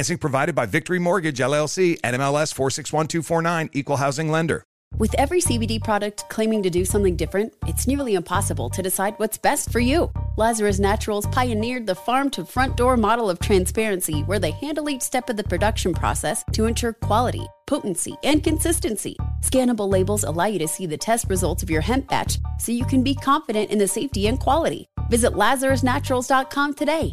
Financing provided by Victory Mortgage LLC, NMLS 461249, Equal Housing Lender. With every CBD product claiming to do something different, it's nearly impossible to decide what's best for you. Lazarus Naturals pioneered the farm to front door model of transparency where they handle each step of the production process to ensure quality, potency, and consistency. Scannable labels allow you to see the test results of your hemp batch so you can be confident in the safety and quality. Visit LazarusNaturals.com today.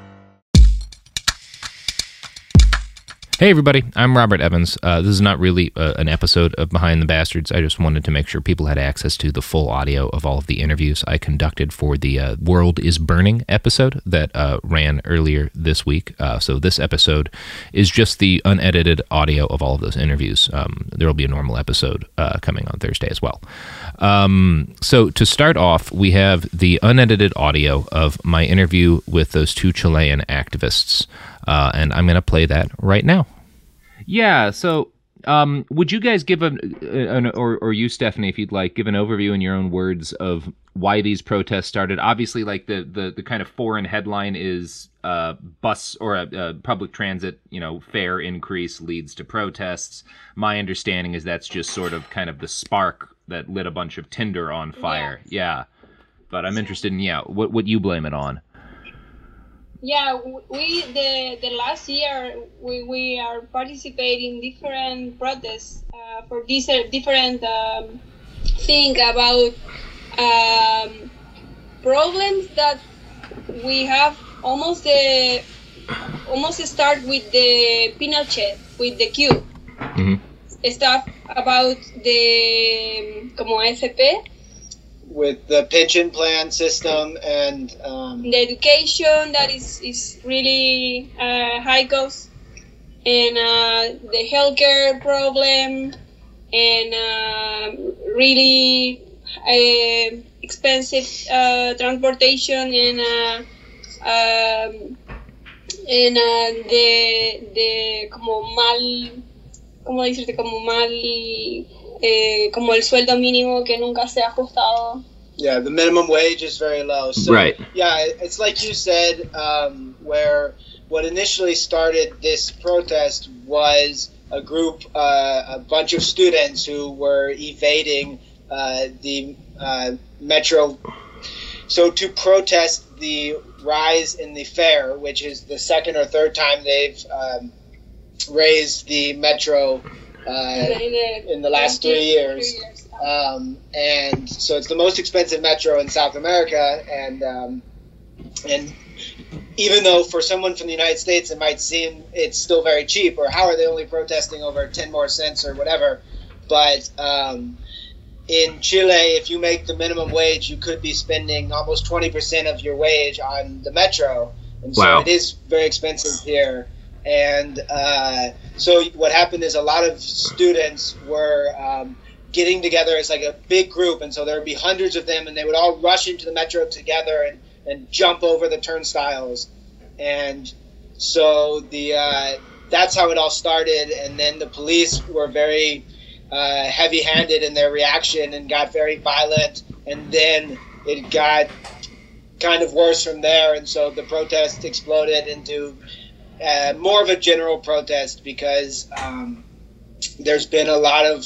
Hey, everybody, I'm Robert Evans. Uh, this is not really uh, an episode of Behind the Bastards. I just wanted to make sure people had access to the full audio of all of the interviews I conducted for the uh, World is Burning episode that uh, ran earlier this week. Uh, so, this episode is just the unedited audio of all of those interviews. Um, there will be a normal episode uh, coming on Thursday as well. Um, so, to start off, we have the unedited audio of my interview with those two Chilean activists. Uh, and I'm going to play that right now. Yeah. So, um, would you guys give an, an, or or you, Stephanie, if you'd like, give an overview in your own words of why these protests started? Obviously, like the the, the kind of foreign headline is uh, bus or a, a public transit, you know, fare increase leads to protests. My understanding is that's just sort of kind of the spark that lit a bunch of tinder on fire. Yeah. yeah. But I'm interested in yeah, what what you blame it on? Yeah we the the last year we, we are participating in different protests uh, for this uh, different um, thing about um, problems that we have almost the almost start with the Pinochet with the Q mm-hmm. stuff about the como AFP with the pension plan system and um, the education that is is really uh, high cost and uh, the healthcare problem and uh, really uh, expensive uh, transportation and uh, um, and the the como mal como decirte? Como mal eh, como el sueldo mínimo que nunca se ha ajustado. Yeah, the minimum wage is very low. So, right. Yeah, it's like you said, um, where what initially started this protest was a group, uh, a bunch of students who were evading uh, the uh, metro. So to protest the rise in the fare, which is the second or third time they've um, raised the metro uh, in the last three years. Um, and so it's the most expensive metro in South America, and um, and even though for someone from the United States it might seem it's still very cheap, or how are they only protesting over ten more cents or whatever, but um, in Chile, if you make the minimum wage, you could be spending almost twenty percent of your wage on the metro, and so wow. it is very expensive here. And uh, so what happened is a lot of students were um, getting together as like a big group, and so there would be hundreds of them, and they would all rush into the metro together and, and jump over the turnstiles. and so the uh, that's how it all started. And then the police were very uh, heavy-handed in their reaction and got very violent. And then it got kind of worse from there. And so the protest exploded into uh, more of a general protest because um, there's been a lot of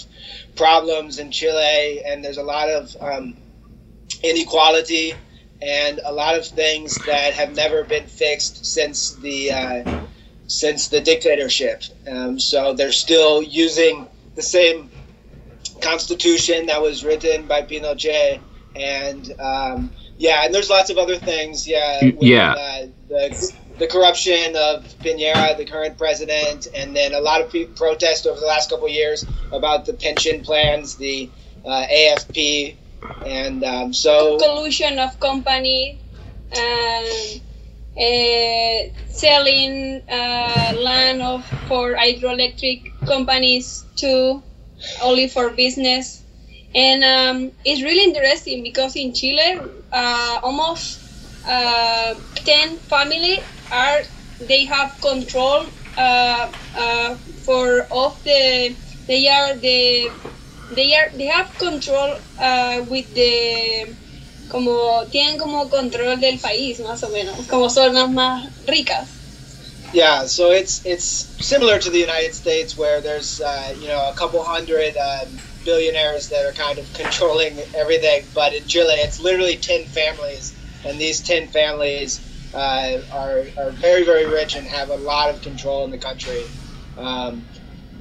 problems in Chile, and there's a lot of um, inequality and a lot of things that have never been fixed since the uh, since the dictatorship. Um, so they're still using the same constitution that was written by Pinochet, and um, yeah, and there's lots of other things. Yeah, with, yeah. Uh, the the corruption of Piñera, the current president, and then a lot of people protest over the last couple of years about the pension plans, the uh, AFP, and um, so collusion of company and uh, selling uh, land of for hydroelectric companies too, only for business. And um, it's really interesting because in Chile, uh, almost uh, 10 family are they have control uh, uh, for of the they are the they are they have control uh, with the como tienen como control del país más o menos como son las más ricas. Yeah so it's it's similar to the united states where there's uh, you know a couple hundred um, billionaires that are kind of controlling everything but in chile it's literally 10 families and these 10 families uh, are, are very very rich and have a lot of control in the country um,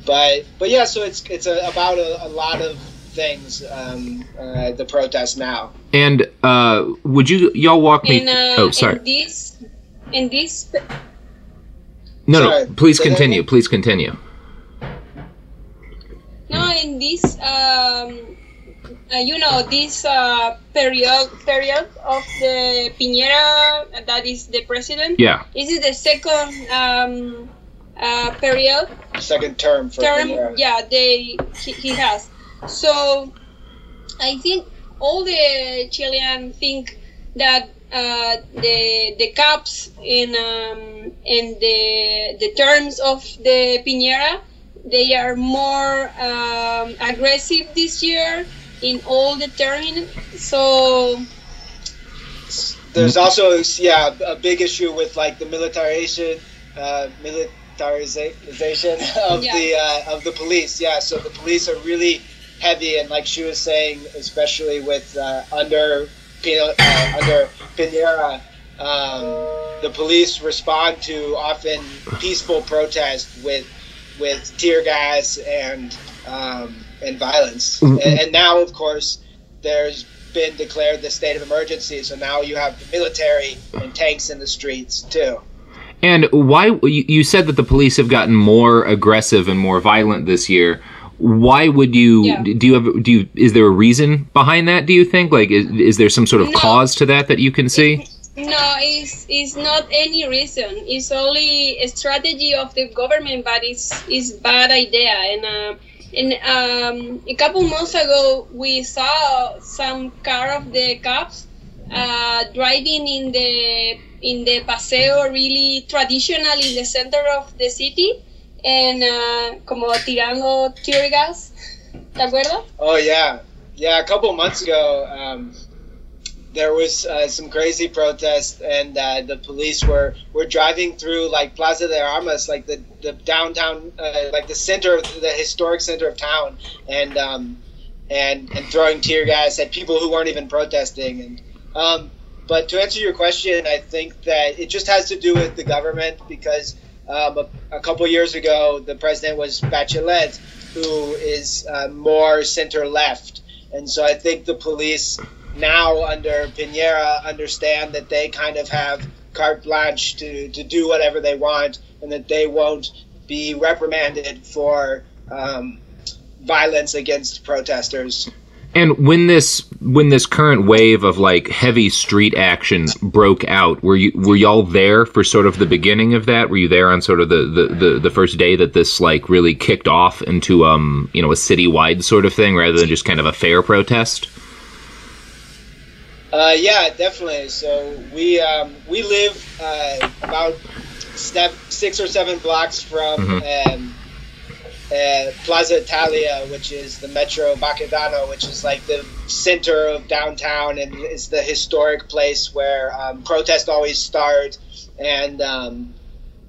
but but yeah so it's it's a, about a, a lot of things um, uh, the protest now And uh, would you y'all walk me? and uh, oh, sorry. in this in this no, sorry. no. Please Say that continue. again? Please continue. no in this um, uh, you know this uh, period period of the Piñera that is the president Yeah. this is the second um, uh, period second term for term Piñera. yeah they he, he has so i think all the chilean think that uh, the the caps in um, in the the terms of the piñera they are more um, aggressive this year in all the terrain so There's also yeah a big issue with like the militarization, uh, militarization of Yeah. the uh, of the police. Yeah, so the police are really heavy, and like she was saying, especially with uh, under uh, under Pinera, um, the police respond to often peaceful protest with with tear gas and um, and violence. And, and now, of course, there's been declared the state of emergency, so now you have the military and tanks in the streets too. And why you you said that the police have gotten more aggressive and more violent this year? Why would you Yeah. do you have do you is there a reason behind that? Do you think like is, is there some sort of No. cause to that that you can see? No, it's, it's not any reason. It's only a strategy of the government, but it's it's bad idea. And uh, and um, a couple months ago, we saw some car of the cops uh, driving in the in the paseo, really traditional in the center of the city, and uh, como tirando tear gas. ¿Te acuerdas? Oh yeah, yeah. A couple months ago, um, there was uh, some crazy protest, and uh, the police were were driving through like Plaza de Armas, like the the downtown, uh, like the center of the historic center of town, and um, and and throwing tear gas at people who weren't even protesting. And um, but to answer your question, I think that it just has to do with the government because um, a, a couple years ago, the president was Bachelet, who is uh, more center left, and so I think the police now under Piñera understand that they kind of have carte blanche to, to do whatever they want, and that they won't be reprimanded for um, violence against protesters. And when this when this current wave of like heavy street action broke out, were you were y'all there for sort of the beginning of that? Were you there on sort of the, the, the, the first day that this like really kicked off into um you know a citywide sort of thing rather than just kind of a fair protest? Uh, yeah, definitely. So we um, we live uh, about step six or seven blocks from Mhm. um, uh, Plaza Italia, which is the Metro Baquedano, which is like the center of downtown and is the historic place where um, protests always start. And um,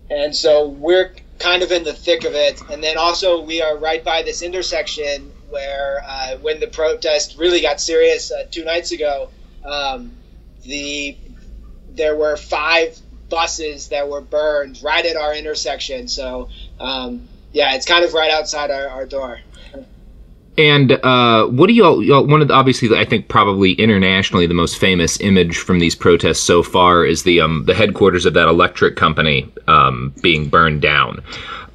and so we're kind of in the thick of it. And then also we are right by this intersection where uh, when the protest really got serious uh, two nights ago, um, the there were five buses that were burned right at our intersection. So um, yeah, it's kind of right outside our, our door. And uh, what do y'all, y'all? One of the, obviously, I think probably internationally the most famous image from these protests so far is the um, the headquarters of that electric company um, being burned down.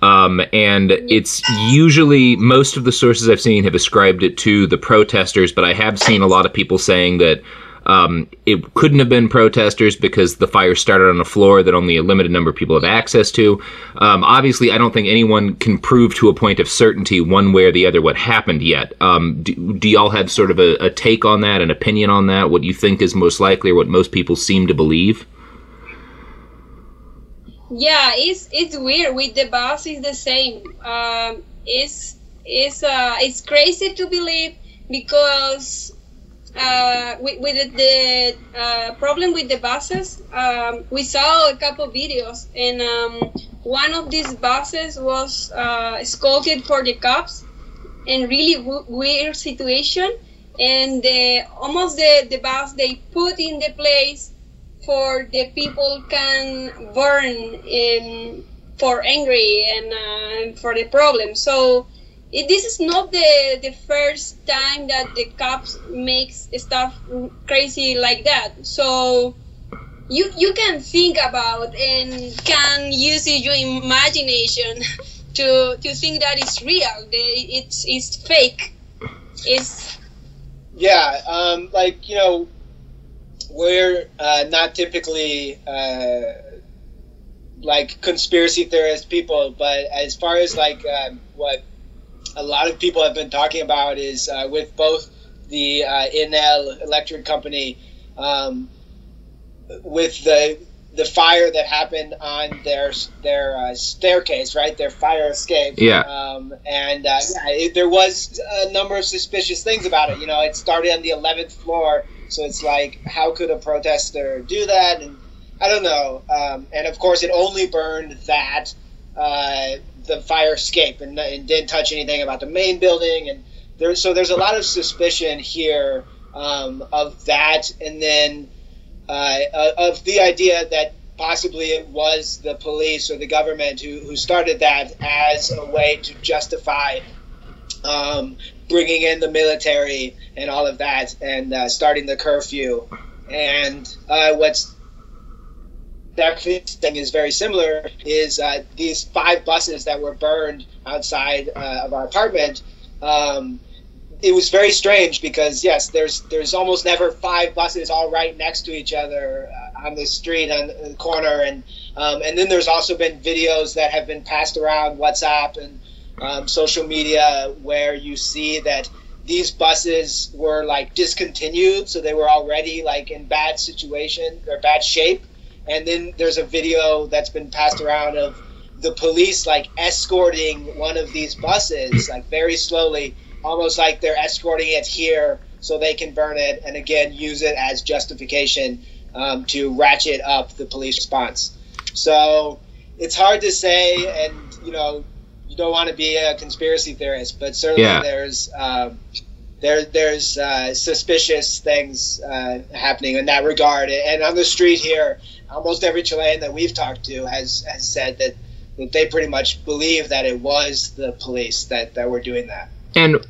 Um, and it's usually most of the sources I've seen have ascribed it to the protesters, but I have seen a lot of people saying that um, it couldn't have been protesters because the fire started on a floor that only a limited number of people have access to. Um, obviously, I don't think anyone can prove to a point of certainty one way or the other what happened yet. Um, do, do y'all have sort of a, a take on that, an opinion on that? What you think is most likely, or what most people seem to believe? Yeah, it's it's weird. With the bus, it's the same. Um, it's it's uh it's crazy to believe because uh, with, with the uh, problem with the buses, um, we saw a couple videos, and um, one of these buses was uh, escorted for the cops, and really w- weird situation. And the, almost the, the bus they put in the place for the people can burn in, for angry and uh, for the problem. So it, this is not the the first time that the cops makes stuff crazy like that. So you you can think about and can use your imagination to to think that it's real. It's it's fake. It's Yeah, um, like you know, we're uh, not typically uh, like conspiracy theorist people, but as far as like um, what a lot of people have been talking about is uh, with both the uh, Enel electric company, um, with the the fire that happened on their their uh, staircase, right? Their fire escape. Yeah. Um, and uh, yeah, it, there was a number of suspicious things about it. You know, it started on the 11th floor, so it's like, how could a protester do that? And I don't know. Um, and of course, it only burned that uh, the fire escape and, and didn't touch anything about the main building. And there, so there's a lot of suspicion here um, of that, and then uh, of the idea that possibly it was the police or the government who, who started that as a way to justify um, bringing in the military and all of that and uh, starting the curfew. And uh, what's that thing is very similar is uh, these five buses that were burned outside uh, of our apartment. Um, it was very strange because yes, there's there's almost never five buses all right next to each other uh, on the street on the corner, and um, and then there's also been videos that have been passed around WhatsApp and um, social media where you see that these buses were like discontinued, so they were already like in bad situation or bad shape, and then there's a video that's been passed around of the police like escorting one of these buses like very slowly almost like they're escorting it here so they can burn it and again use it as justification um, to ratchet up the police response. So it's hard to say, and you know, you don't want to be a conspiracy theorist, but certainly Yeah. there's um, there there's uh, suspicious things uh, happening in that regard. And on the street here, almost every Chilean that we've talked to has has said that that they pretty much believe that it was the police that that were doing that. And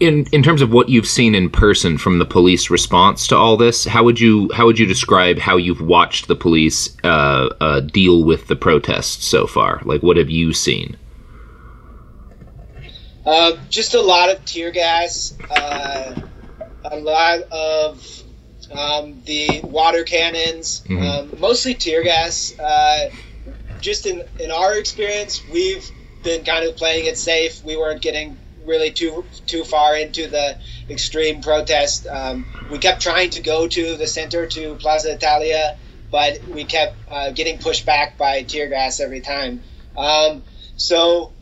in in terms of what you've seen in person from the police response to all this, how would you how would you describe how you've watched the police uh, uh, deal with the protests so far? Like, what have you seen? Uh, just a lot of tear gas, uh, a lot of um, the water cannons, um, mostly tear gas. Uh, just in, in our experience, we've been kind of playing it safe. We weren't getting really too too far into the extreme protest. Um, we kept trying to go to the center to Plaza Italia, but we kept uh, getting pushed back by tear gas every time. Um, so,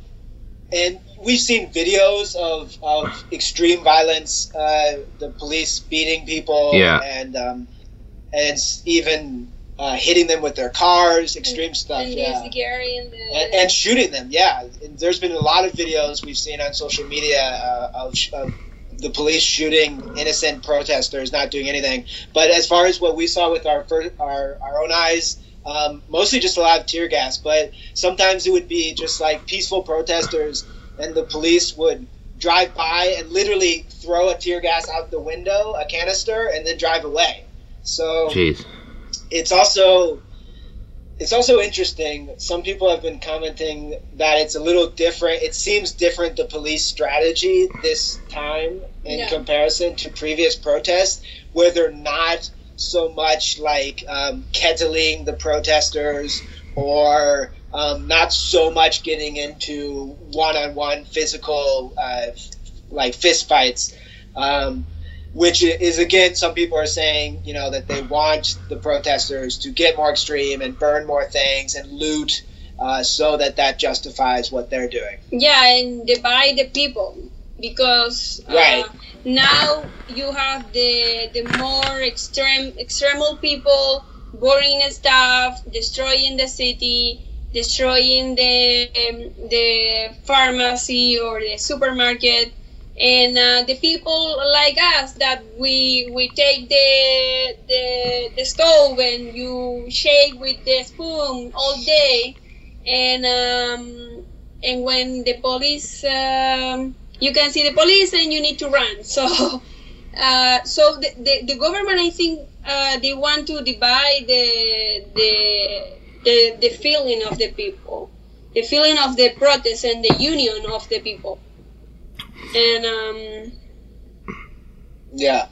and we've seen videos of, of extreme violence, uh, the police beating people, Yeah. and um, and even uh, hitting them with their cars, extreme stuff, and yeah, the Gary and the and, and shooting them. Yeah, and there's been a lot of videos we've seen on social media uh, of, of the police shooting innocent protesters, not doing anything. But as far as what we saw with our fir- our, our own eyes, um, mostly just a lot of tear gas. But sometimes it would be just like peaceful protesters, and the police would drive by and literally throw a tear gas out the window, a canister, and then drive away. So Jeez. it's also it's also interesting. Some people have been commenting that it's a little different. It seems different the police strategy this time in Yeah. comparison to previous protests, where they're not so much like um, kettling the protesters or um, not so much getting into one-on-one physical uh, like fist fights. Um, which is again some people are saying you know that they want the protesters to get more extreme and burn more things and loot uh, so that that justifies what they're doing yeah and divide the people because uh, Right. now you have the the more extreme extreme people burning stuff destroying the city destroying the um, the pharmacy or the supermarket. And uh, the people like us that we we take the the the stove and you shake with the spoon all day. And um, and when the police um, you can see the police and you need to run. So uh, so the, the, the government I think uh, they want to divide the, the the the feeling of the people. The feeling of the protest and the union of the people. And um, yeah.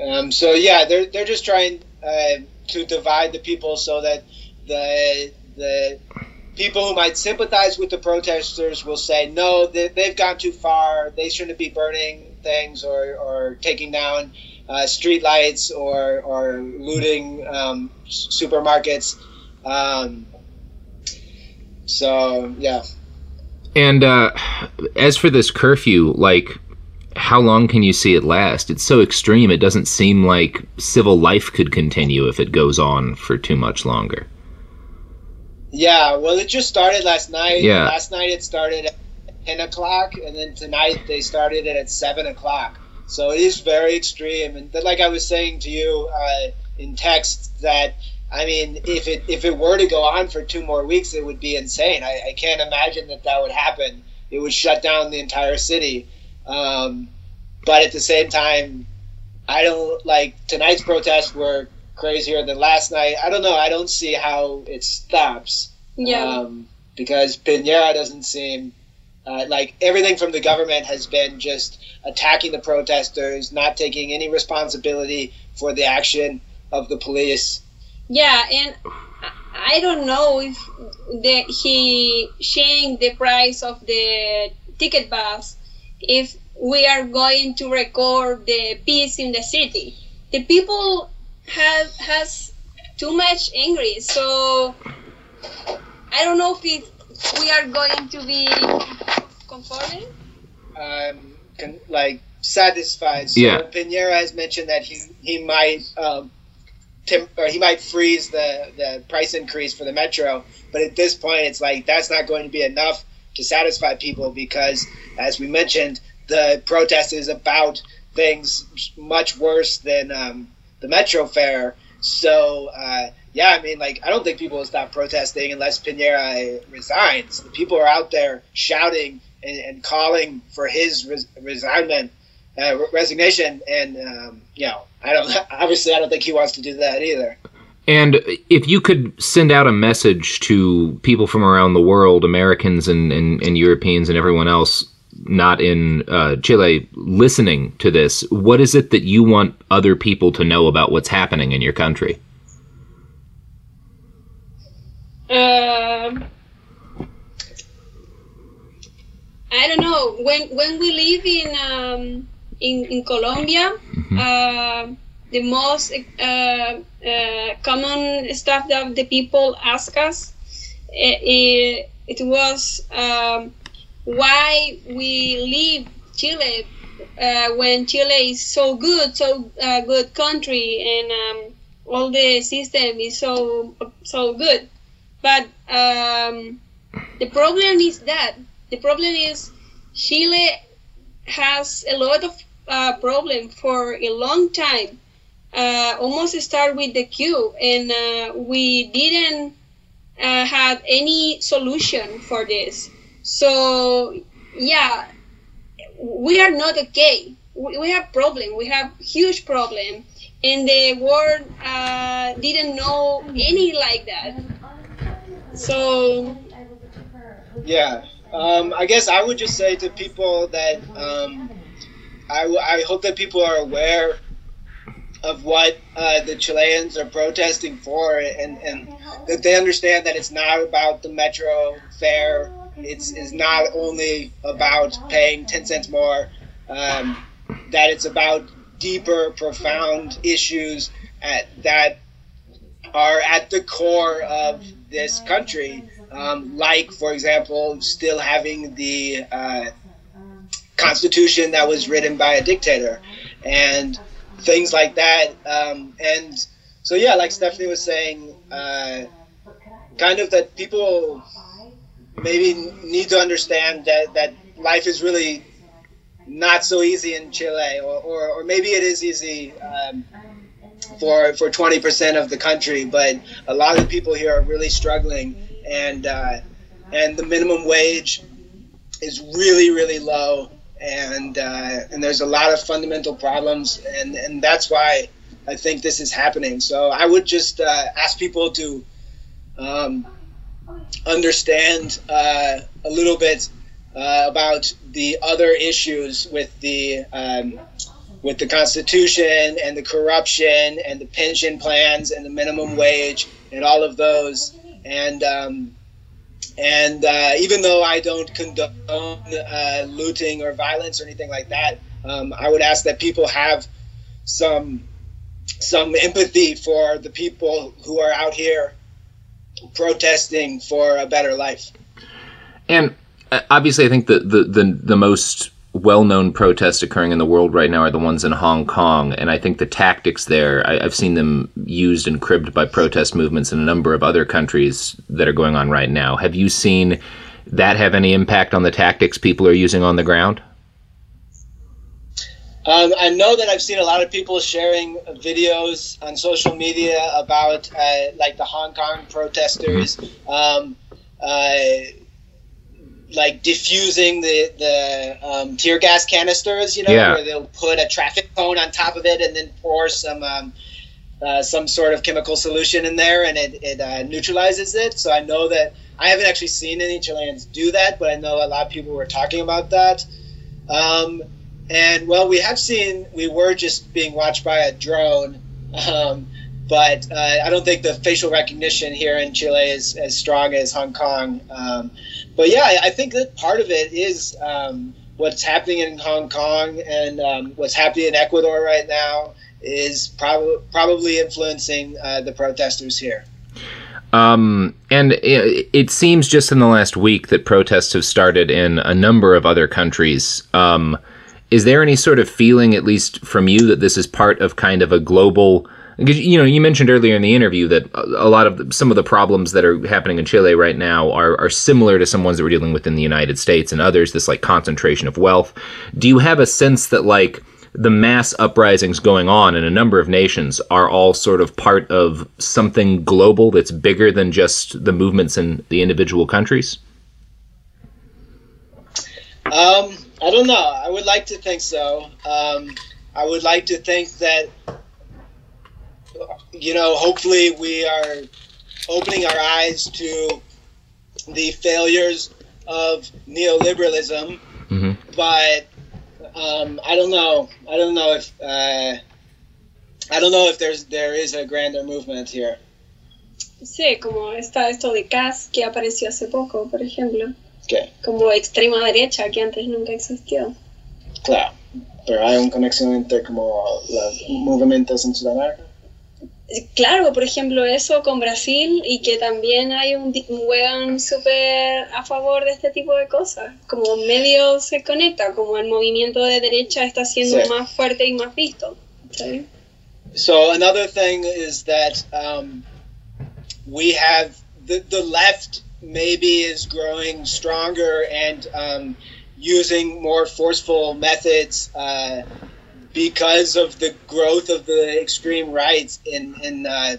Um, so yeah they're, they're just trying uh, to divide the people so that the the people who might sympathize with the protesters will say no they, they've gone too far. They shouldn't be burning things or, or taking down uh, street lights or, or looting um, supermarkets um, so yeah And uh, as for this curfew, like, how long can you see it last? It's so extreme, it doesn't seem like civil life could continue if it goes on for too much longer. Yeah, well, it just started last night. Yeah. Last night it started at 10 o'clock, and then tonight they started it at 7 o'clock. So it is very extreme. And like I was saying to you uh, in text, that, I mean, if it, if it were to go on for two more weeks, it would be insane. I, I can't imagine that that would happen. It would shut down the entire city. Um, but at the same time, I don't like tonight's protests were crazier than last night. I don't know. I don't see how it stops. yeah Um, because Pinera doesn't seem uh, like everything from the government has been just attacking the protesters, not taking any responsibility for the action of the police. Yeah, and I- I don't know if the, he changed the price of the ticket bus if we are going to record the peace in the city. The people have has too much angry, so I don't know if it, we are going to be comforted. um, con- like satisfied. So Yeah. Pinera has mentioned that he he might um, tim- or he might freeze the the price increase for the metro, but at this point, it's like that's not going to be enough to satisfy people because, as we mentioned, the protest is about things much worse than um, the metro fare. So. Uh, yeah, I mean, like, I don't think people will stop protesting unless Pinera resigns. The people are out there shouting and, and calling for his res- resignment, uh, re- resignation, and um, you know, I don't. Obviously, I don't think he wants to do that either. And if you could send out a message to people from around the world, Americans and, and, and Europeans and everyone else not in uh, Chile listening to this, what is it that you want other people to know about what's happening in your country? Um, I don't know when when we live in um, in in Colombia. Uh, the most uh, uh, common stuff that the people ask us it, it was um, why we leave Chile uh, when Chile is so good, so uh, good country, and um, all the system is so so good. But um, the problem is that the problem is Chile has a lot of uh, problem for a long time. Uh, almost start with the queue, and uh, we didn't uh, have any solution for this. So yeah, we are not okay. We, we have problem. We have huge problem, and the world uh, didn't know any like that. So Yeah. Um, I guess I would just say to people that um, I, hope that people are aware of what uh, the Chileans are protesting for and, and that they understand that it's not about the metro fare. It's, it's not only about paying 10 cents more, um, that it's about deeper, profound issues at, that are at the core of this country. Um, like, for example, still having the uh, constitution that was written by a dictator and things like that. Um, and so, yeah, like Stephanie was saying, uh, kind of that people maybe need to understand that, that life is really not so easy in Chile, or, or, or maybe it is easy. Um, for for 20% of the country, but a lot of people here are really struggling, and uh, and the minimum wage is really really low, and uh, and there's a lot of fundamental problems, and and that's why I think this is happening. So I would just uh, ask people to um, understand uh, a little bit uh, about the other issues with the um, with the Constitution and the corruption and the pension plans and the minimum wage and all of those. And um, and uh, even though I don't condone uh, looting or violence or anything like that, um, I would ask that people have some some empathy for the people who are out here protesting for a better life. And uh, obviously, I think the the the, the most well-known protests occurring in the world right now are the ones in Hong Kong, and I think the tactics there I, I've seen them used and cribbed by protest movements in a number of other countries that are going on right now. Have you seen that have any impact on the tactics people are using on the ground? Um, I know that I've seen a lot of people sharing videos on social media about uh, like the Hong Kong protesters, um, uh, like diffusing the the um, tear gas canisters. You know, Yeah. where they'll put a traffic cone on top of it and then pour some. Um, uh, some sort of chemical solution in there and it, it uh, neutralizes it. So I know that I haven't actually seen any Chileans do that, but I know a lot of people were talking about that. Um, and well, we have seen we were just being watched by a drone, um, but uh, I don't think the facial recognition here in Chile is as strong as Hong Kong. Um, but yeah, I, think that part of it is um, what's happening in Hong Kong and um, what's happening in Ecuador right now is prob- probably influencing uh, the protesters here. Um, and it, it seems just in the last week that protests have started in a number of other countries. Um, is there any sort of feeling, at least from you, that this is part of kind of a global? Because you know, you mentioned earlier in the interview that a lot of the, some of the problems that are happening in Chile right now are are similar to some ones that we're dealing with in the United States and others. This like concentration of wealth. Do you have a sense that like the mass uprisings going on in a number of nations are all sort of part of something global that's bigger than just the movements in the individual countries? Um, I don't know. I would like to think so. Um, I would like to think that, you know, hopefully we are opening our eyes to the failures of neoliberalism. Mm-hmm. But um, I don't know. I don't know if uh, I don't know if there's there is a grander movement here. Sí, como está esto de Kast que apareció hace poco, por ejemplo. ¿Qué? como extrema derecha que antes nunca existió. Claro. Pero hay una conexión entre como los movimientos en Sudamérica. Claro, por ejemplo, eso con Brasil y que también hay un, un weón súper a favor de este tipo de cosas. Como medio se conecta, como el movimiento de derecha está siendo Sí. más fuerte y más visto. ¿sí? So another thing is that um, we have the the left maybe is growing stronger and um, using more forceful methods uh, because of the growth of the extreme right in in uh,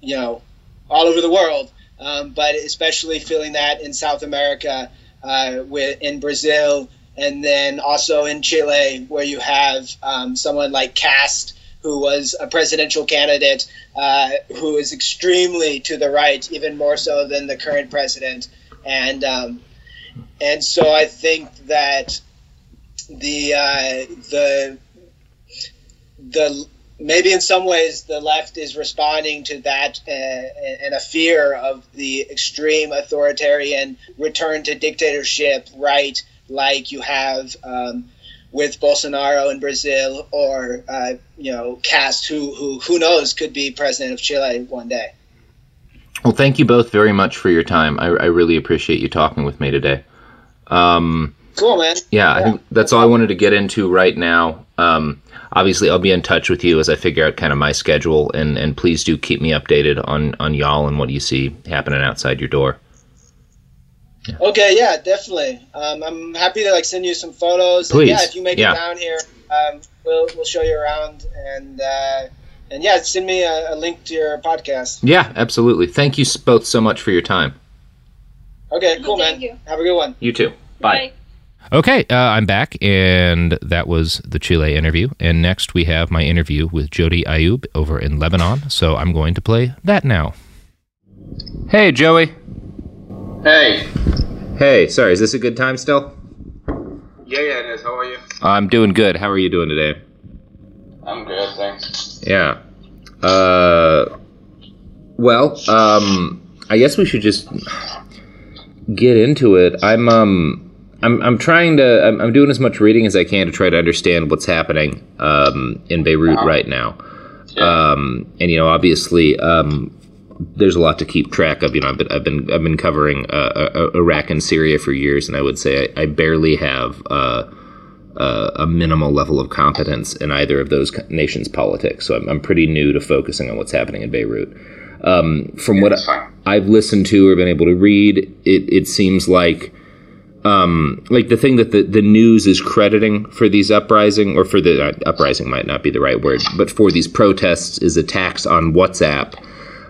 you know all over the world, um, but especially feeling that in South America, uh, with in Brazil, and then also in Chile, where you have um, someone like Kast, who was a presidential candidate, uh, who is extremely to the right, even more so than the current president, and um, and so I think that the uh, the the maybe in some ways the left is responding to that uh, and a fear of the extreme authoritarian return to dictatorship right like you have um, with Bolsonaro in Brazil or uh, you know Kast who, who who knows could be president of Chile one day Well, thank you both very much for your time. I, I really appreciate you talking with me today. Um, cool man yeah, I think that's all I wanted to get into right now. Um, obviously, I'll be in touch with you as I figure out kind of my schedule, and, and please do keep me updated on, on y'all and what you see happening outside your door. okay yeah definitely um, I'm happy to like send you some photos Please, and, yeah if you make yeah. it down here um, we'll we'll show you around and uh, and yeah send me a, a link to your podcast Yeah, absolutely. Thank you both so much for your time. okay cool Thank man you. have a good one You too. Bye. Okay, uh, I'm back, and that was the Chile interview. And next we have my interview with Joey Ayoub over in Lebanon. So I'm going to play that now. Hey, Joey. Hey. Hey, sorry, is this a good time still? Yeah, yeah, it is. How are you? I'm doing good. How are you doing today? I'm good, thanks. Yeah. Uh, well, um, I guess we should just get into it. I'm um. I'm, I'm trying to I'm, I'm doing as much reading as I can to try to understand what's happening um, in Beirut right now. Um, and you know, obviously, um, there's a lot to keep track of. You know, I've been I've been I've been covering uh, uh, Iraq and Syria for years, and I would say I, I barely have uh, uh, a minimal level of competence in either of those nations' politics. So I'm, I'm pretty new to focusing on what's happening in Beirut. Um, from what that's fine. I've listened to or been able to read, it, it seems like um, like the thing that the, the news is crediting for these uprising or for the uh, uprising might not be the right word, but for these protests is attacks on WhatsApp.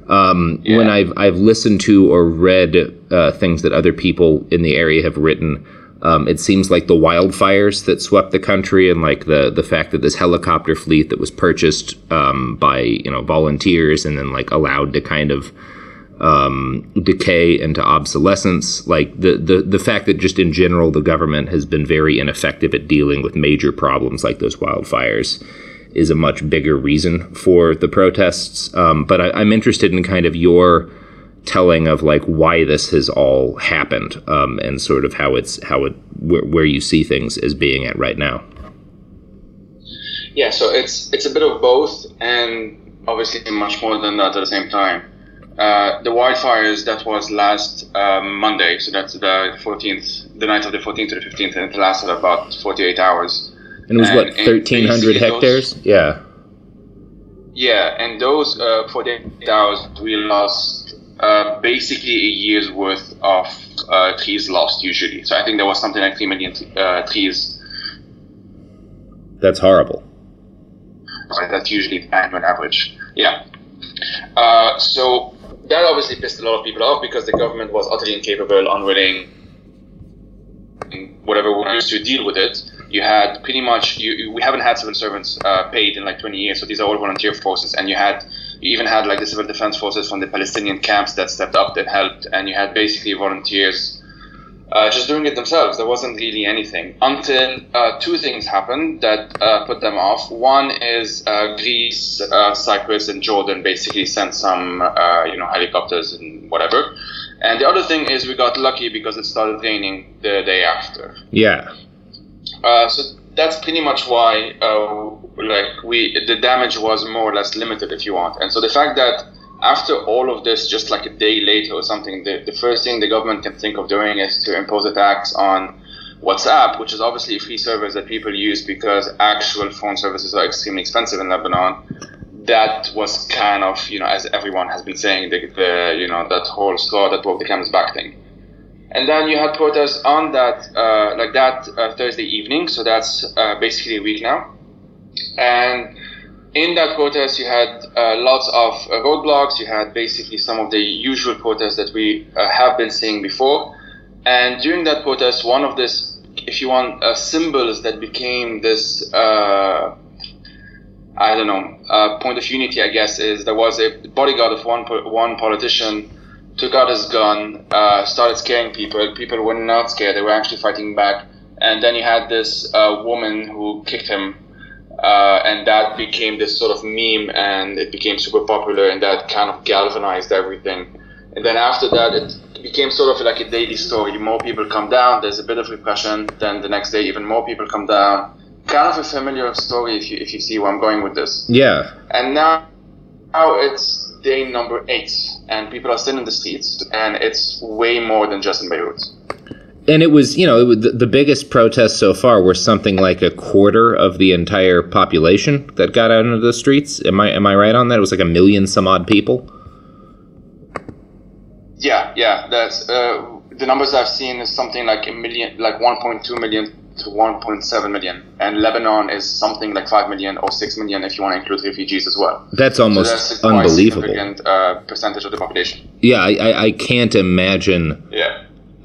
Um, When I've I've listened to or read uh, things that other people in the area have written, um, it seems like the wildfires that swept the country and like the the fact that this helicopter fleet that was purchased um, by you know volunteers and then like allowed to kind of um, decay into obsolescence. Like the, the the fact that just in general the government has been very ineffective at dealing with major problems like those wildfires is a much bigger reason for the protests. Um, but I, I'm interested in kind of your telling of like why this has all happened um, and sort of how it's how it where, where you see things as being at right now. Yeah, so it's it's a bit of both, and obviously much more than that at the same time. Uh, the wildfires that was last um, Monday, so that's the 14th, the night of the 14th to the 15th, and it lasted about 48 hours. And it was what And- and 1,300 basically those- hectares? Yeah. Yeah, and those uh, 48 hours we lost uh, basically a year's worth of uh, trees lost usually. So I think there was something like 3 million uh, trees. That's horrible. Right, that's usually the annual average. Yeah. Uh, so that obviously pissed a lot of people off because the government was utterly incapable, unwilling, whatever ways to deal with it. You had pretty much you, you- we haven't had civil servants uh, paid in like 20 years, so these are all volunteer forces, and you had you even had like the civil defense forces from the Palestinian camps that stepped up that helped, and you had basically volunteers uh, just doing it themselves. There wasn't really anything until uh, two things happened that uh, put them off. One is uh, Greece, uh, Cyprus, and Jordan basically sent some, uh, you know, helicopters and whatever, And the other thing is we got lucky because it started raining the day after. Yeah. Uh, so that's pretty much why, uh, like we, the damage was more or less limited, if you want. And so the fact that after all of this, just like a day later or something, the, the first thing the government can think of doing is to impose a tax on WhatsApp, which is obviously a free service that people use because actual phone services are extremely expensive in Lebanon. That was kind of, you know, as everyone has been saying, the, the you know, that whole straw that broke the camel's back thing. And then you had protests on that, uh, like that uh, Thursday evening. So that's uh, basically a week now. And in that protest, you had uh, lots of uh, roadblocks. You had basically some of the usual protests that we uh, have been seeing before. And during that protest, one of this, if you want, symbols that became this. I don't know, point of unity, I guess, is there was a bodyguard of one one politician took out his gun, uh, started scaring people. People were not scared; they were actually fighting back. And then you had this uh, woman who kicked him, uh, and that became this sort of meme, and it became super popular, and that kind of galvanized everything. And then after that, it became sort of like a daily story. More people come down. There's a bit of repression. Then the next day, even more people come down. Kind of a familiar story, if you if you see where I'm going with this. Yeah. And now, now it's day number eight, and people are still in the streets, and it's way more than just in Beirut. And it was, you know, was, the, the biggest protests so far were something like a quarter of the entire population that got out into the streets. Am I am I right on that? It was like a million some odd people. Yeah, yeah. That's uh, the numbers I've seen is something like a million, like 1.2 million to 1.7 million, and Lebanon is something like 5 million or 6 million if you want to include refugees as well. That's almost so that's unbelievable. Significant uh, percentage of the population. Yeah, I, I can't imagine. Yeah.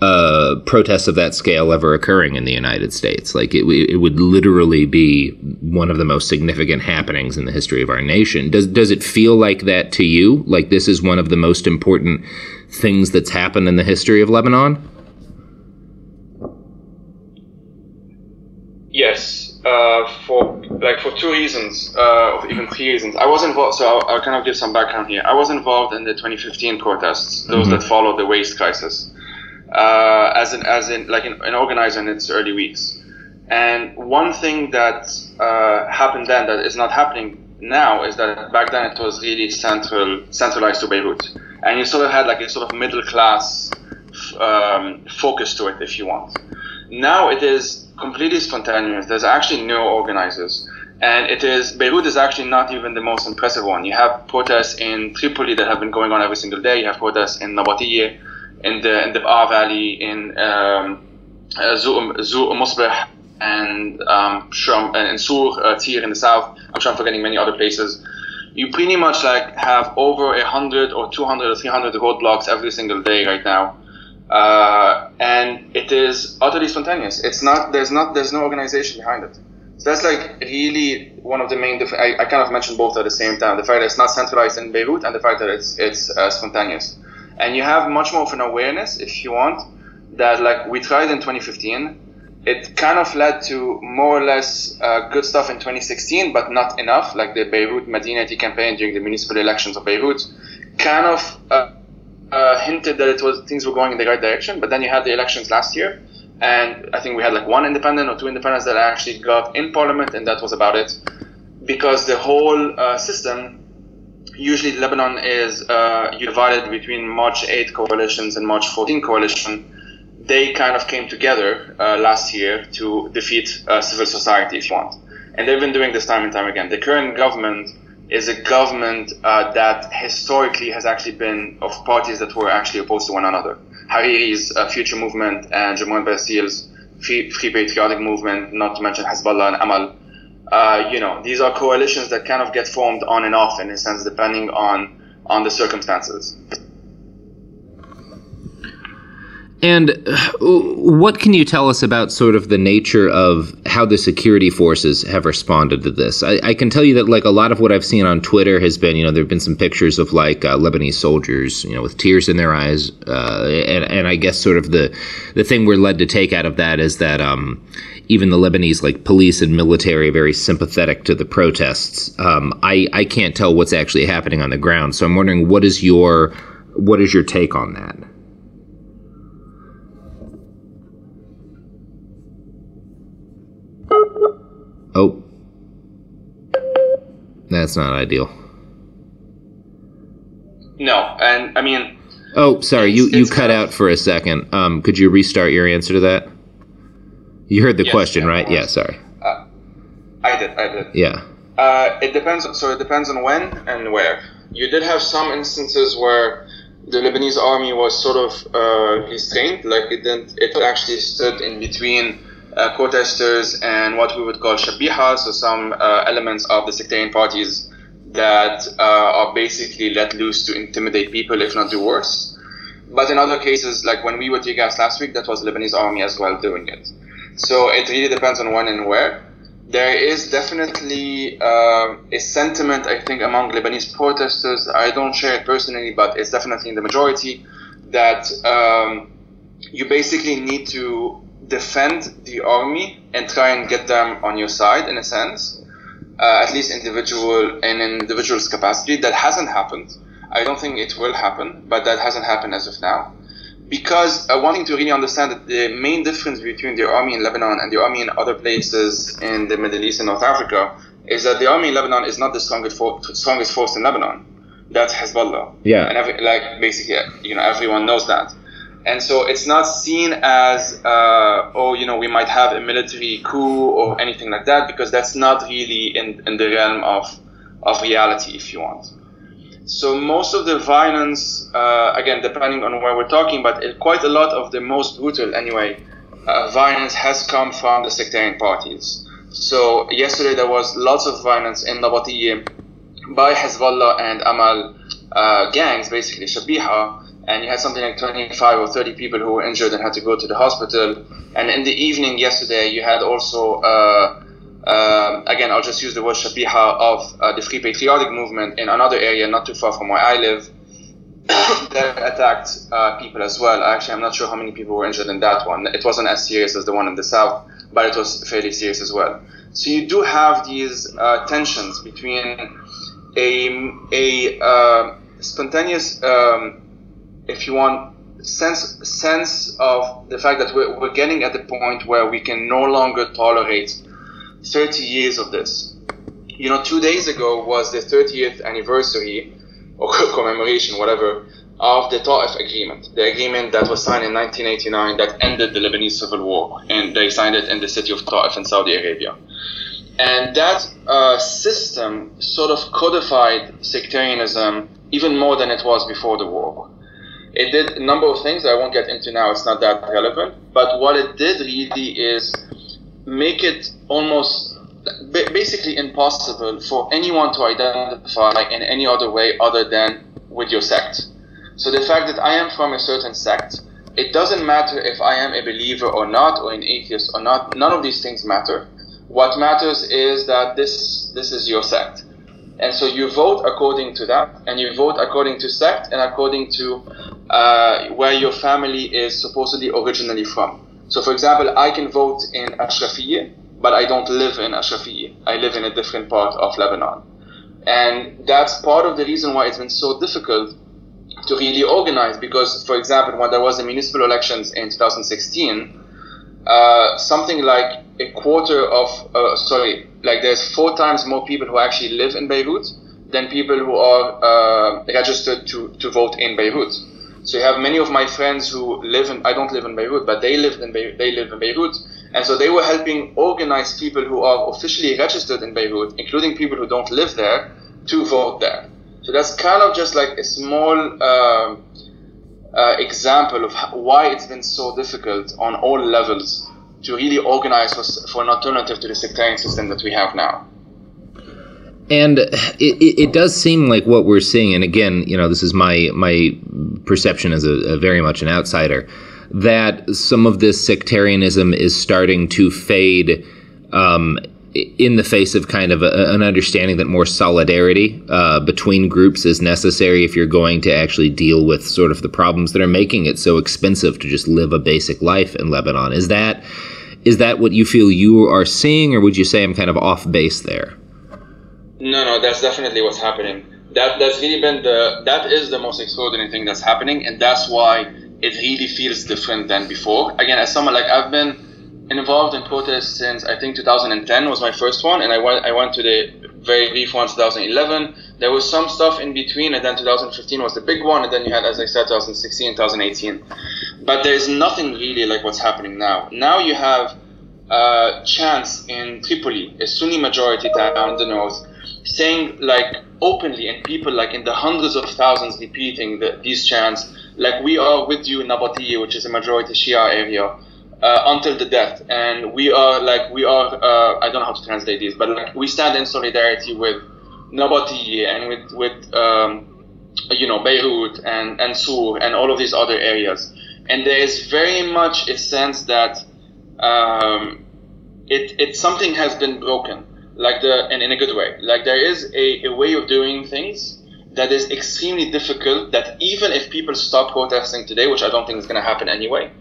Uh, protests of that scale ever occurring in the United States. Like it, it would literally be one of the most significant happenings in the history of our nation. Does does it feel like that to you? Like this is one of the most important things that's happened in the history of Lebanon? Yes, uh, for like for two reasons, uh, even three reasons. I was involved, so I'll, I'll, kind of give some background here. I was involved in the 2015 protests, those mm-hmm. that followed the waste crisis, uh, as an as in like an, an organizer in its early weeks. And one thing that uh, happened then that is not happening now is that back then it was really central centralized to Beirut, and you sort of had like a sort of middle class um, focus to it, if you want. Now it is completely spontaneous. There's actually no organizers. And it is, Beirut is actually not even the most impressive one. You have protests in Tripoli that have been going on every single day. You have protests in Nabatieh, in the, in the Bekaa Valley, in um, uh, Zouk Mosbeh, and um, sure, in Sur, uh, Tir in the south. I'm sure I'm forgetting many other places. You pretty much like have over a hundred or 200 or 300 roadblocks every single day right now uh, and it is utterly spontaneous. It's not there's not there's no organization behind it. So that's like really one of the main. Dif- I, I kind of mentioned both at the same time: the fact that it's not centralized in Beirut and the fact that it's it's uh, spontaneous. And you have much more of an awareness, if you want, that like we tried in 2015. It kind of led to more or less uh, good stuff in 2016, but not enough. Like the Beirut Madinati campaign during the municipal elections of Beirut, kind of uh, uh, hinted that it was things were going in the right direction. But then you had the elections last year, and I think we had like one independent or two independents that actually got in parliament, and that was about it. Because the whole uh, system, usually Lebanon is uh, divided between March 8 coalitions and March 14 coalition. They kind of came together uh, last year to defeat uh, civil society, if you want. And they've been doing this time and time again. The current government is a government uh, that historically has actually been of parties that were actually opposed to one another. Hariri's uh, Future Movement and Gebran Bassil's Free, Free Patriotic Movement, not to mention Hezbollah and Amal. Uh, you know, these are coalitions that kind of get formed on and off in a sense, depending on on the circumstances. And uh, what can you tell us about sort of the nature of how the security forces have responded to this? I, I, can tell you that like a lot of what I've seen on Twitter has been, you know, there have been some pictures of like uh, Lebanese soldiers, you know, with tears in their eyes, uh, and and I guess sort of the the thing we're led to take out of that is that um, even the Lebanese like police and military are very sympathetic to the protests. Um, I I can't tell what's actually happening on the ground, so I'm wondering what is your what is your take on that? That's not ideal. No, and I mean, Oh, sorry, you, you cut out for a second. Um, could you restart your answer to that? You heard the Yes, question, yeah, right? Yeah, sorry. I did, I did. Yeah. Uh, it depends. So it depends on when and where. You did have some instances where the Lebanese army was sort of uh, restrained, like it didn't. It actually stood in between uh, protesters and what we would call shabiha, so some uh, elements of the sectarian parties that uh, are basically let loose to intimidate people, if not do worse. But in other cases, like when we were tear gas last week, that was the Lebanese army as well doing it. So it really depends on when and where. There is definitely uh, a sentiment, I think, among Lebanese protesters. I don't share it personally, but it's definitely in the majority that um, you basically need to defend the army and try and get them on your side, in a sense, uh, at least individual in an individual's capacity. That hasn't happened. I don't think it will happen, but that hasn't happened as of now because uh, wanting to really understand that the main difference between the army in Lebanon and the army in other places in the Middle East and North Africa is that the army in Lebanon is not the strongest, for- strongest force in Lebanon. That's Hezbollah. Yeah. And every, like basically, you know, everyone knows that. And so it's not seen as, uh, oh, you know, we might have a military coup or anything like that, because that's not really in, in the realm of, of reality, if you want. So most of the violence, uh, again, depending on where we're talking, but it, quite a lot of the most brutal, anyway, uh, violence has come from the sectarian parties. So yesterday there was lots of violence in Nabatieh by Hezbollah and Amal uh, gangs, basically Shabiha, and you had something like 25 or 30 people who were injured and had to go to the hospital. And in the evening yesterday, you had also uh, um, again, I'll just use the word shabiha of uh, the Free Patriotic Movement in another area not too far from where I live that attacked uh, people as well. Actually, I'm not sure how many people were injured in that one. It wasn't as serious as the one in the south, but it was fairly serious as well. So you do have these uh, tensions between a, a uh, spontaneous, um, if you want, sense sense of the fact that we're, we're getting at the point where we can no longer tolerate 30 years of this. You know, two days ago was the 30th anniversary or commemoration, whatever, of the Ta'if Agreement, the agreement that was signed in 1989 that ended the Lebanese civil war, and they signed it in the city of Ta'if in Saudi Arabia. And that uh, system sort of codified sectarianism even more than it was before the war. It did a number of things I won't get into now, it's not that relevant, but what it did really is make it almost basically impossible for anyone to identify in any other way other than with your sect. So the fact that I am from a certain sect, it doesn't matter if I am a believer or not, or an atheist or not. None of these things matter. What matters is that this this is your sect, and so you vote according to that, and you vote according to sect and according to uh, where your family is supposedly originally from. So, for example, I can vote in Ashrafiyya, but I don't live in Ashrafiyya. I live in a different part of Lebanon. And that's part of the reason why it's been so difficult to really organize because, for example, when there was the municipal elections in 2016, uh, something like a quarter of, uh, sorry, like there's four times more people who actually live in Beirut than people who are uh, registered to, to vote in Beirut. So you have many of my friends who live in, I don't live in Beirut, but they live in Beirut, they live in Beirut. And so they were helping organize people who are officially registered in Beirut, including people who don't live there, to vote there. So that's kind of just like a small um, uh, example of how, why it's been so difficult on all levels to really organize for, for an alternative to the sectarian system that we have now. And it, it, does seem like what we're seeing, and again, you know, this is my my perception as a, a, very much an outsider, that some of this sectarianism is starting to fade um, in the face of kind of a, an understanding that more solidarity uh, between groups is necessary if you're going to actually deal with sort of the problems that are making it so expensive to just live a basic life in Lebanon. Is that is that what you feel you are seeing, or would you say I'm kind of off base there? No, no, that's definitely what's happening. That that's really been the that is the most extraordinary thing that's happening, and that's why it really feels different than before. Again, as someone like I've been involved in protests since I think 2010 was my first one, and I went I went to the very brief one 2011. There was some stuff in between, and then 2015 was the big one, and then you had, as I said, 2016, 2018. But there is nothing really like what's happening now. Now you have uh, chants in Tripoli, a Sunni majority town in the north, saying like openly, and people like in the hundreds of thousands repeating the, these chants, like we are with you in Nabatieh, which is a majority Shia area uh, until the death. And we are like we are. Uh, I don't know how to translate this but like we stand in solidarity with Nabatieh and with with um, you know Beirut and and Sur and all of these other areas. And there is very much a sense that um, it it something has been broken, like the and in a good way. Like there is a, a way of doing things that is extremely difficult. That even if people stop protesting today, which I don't think is going to happen anyway,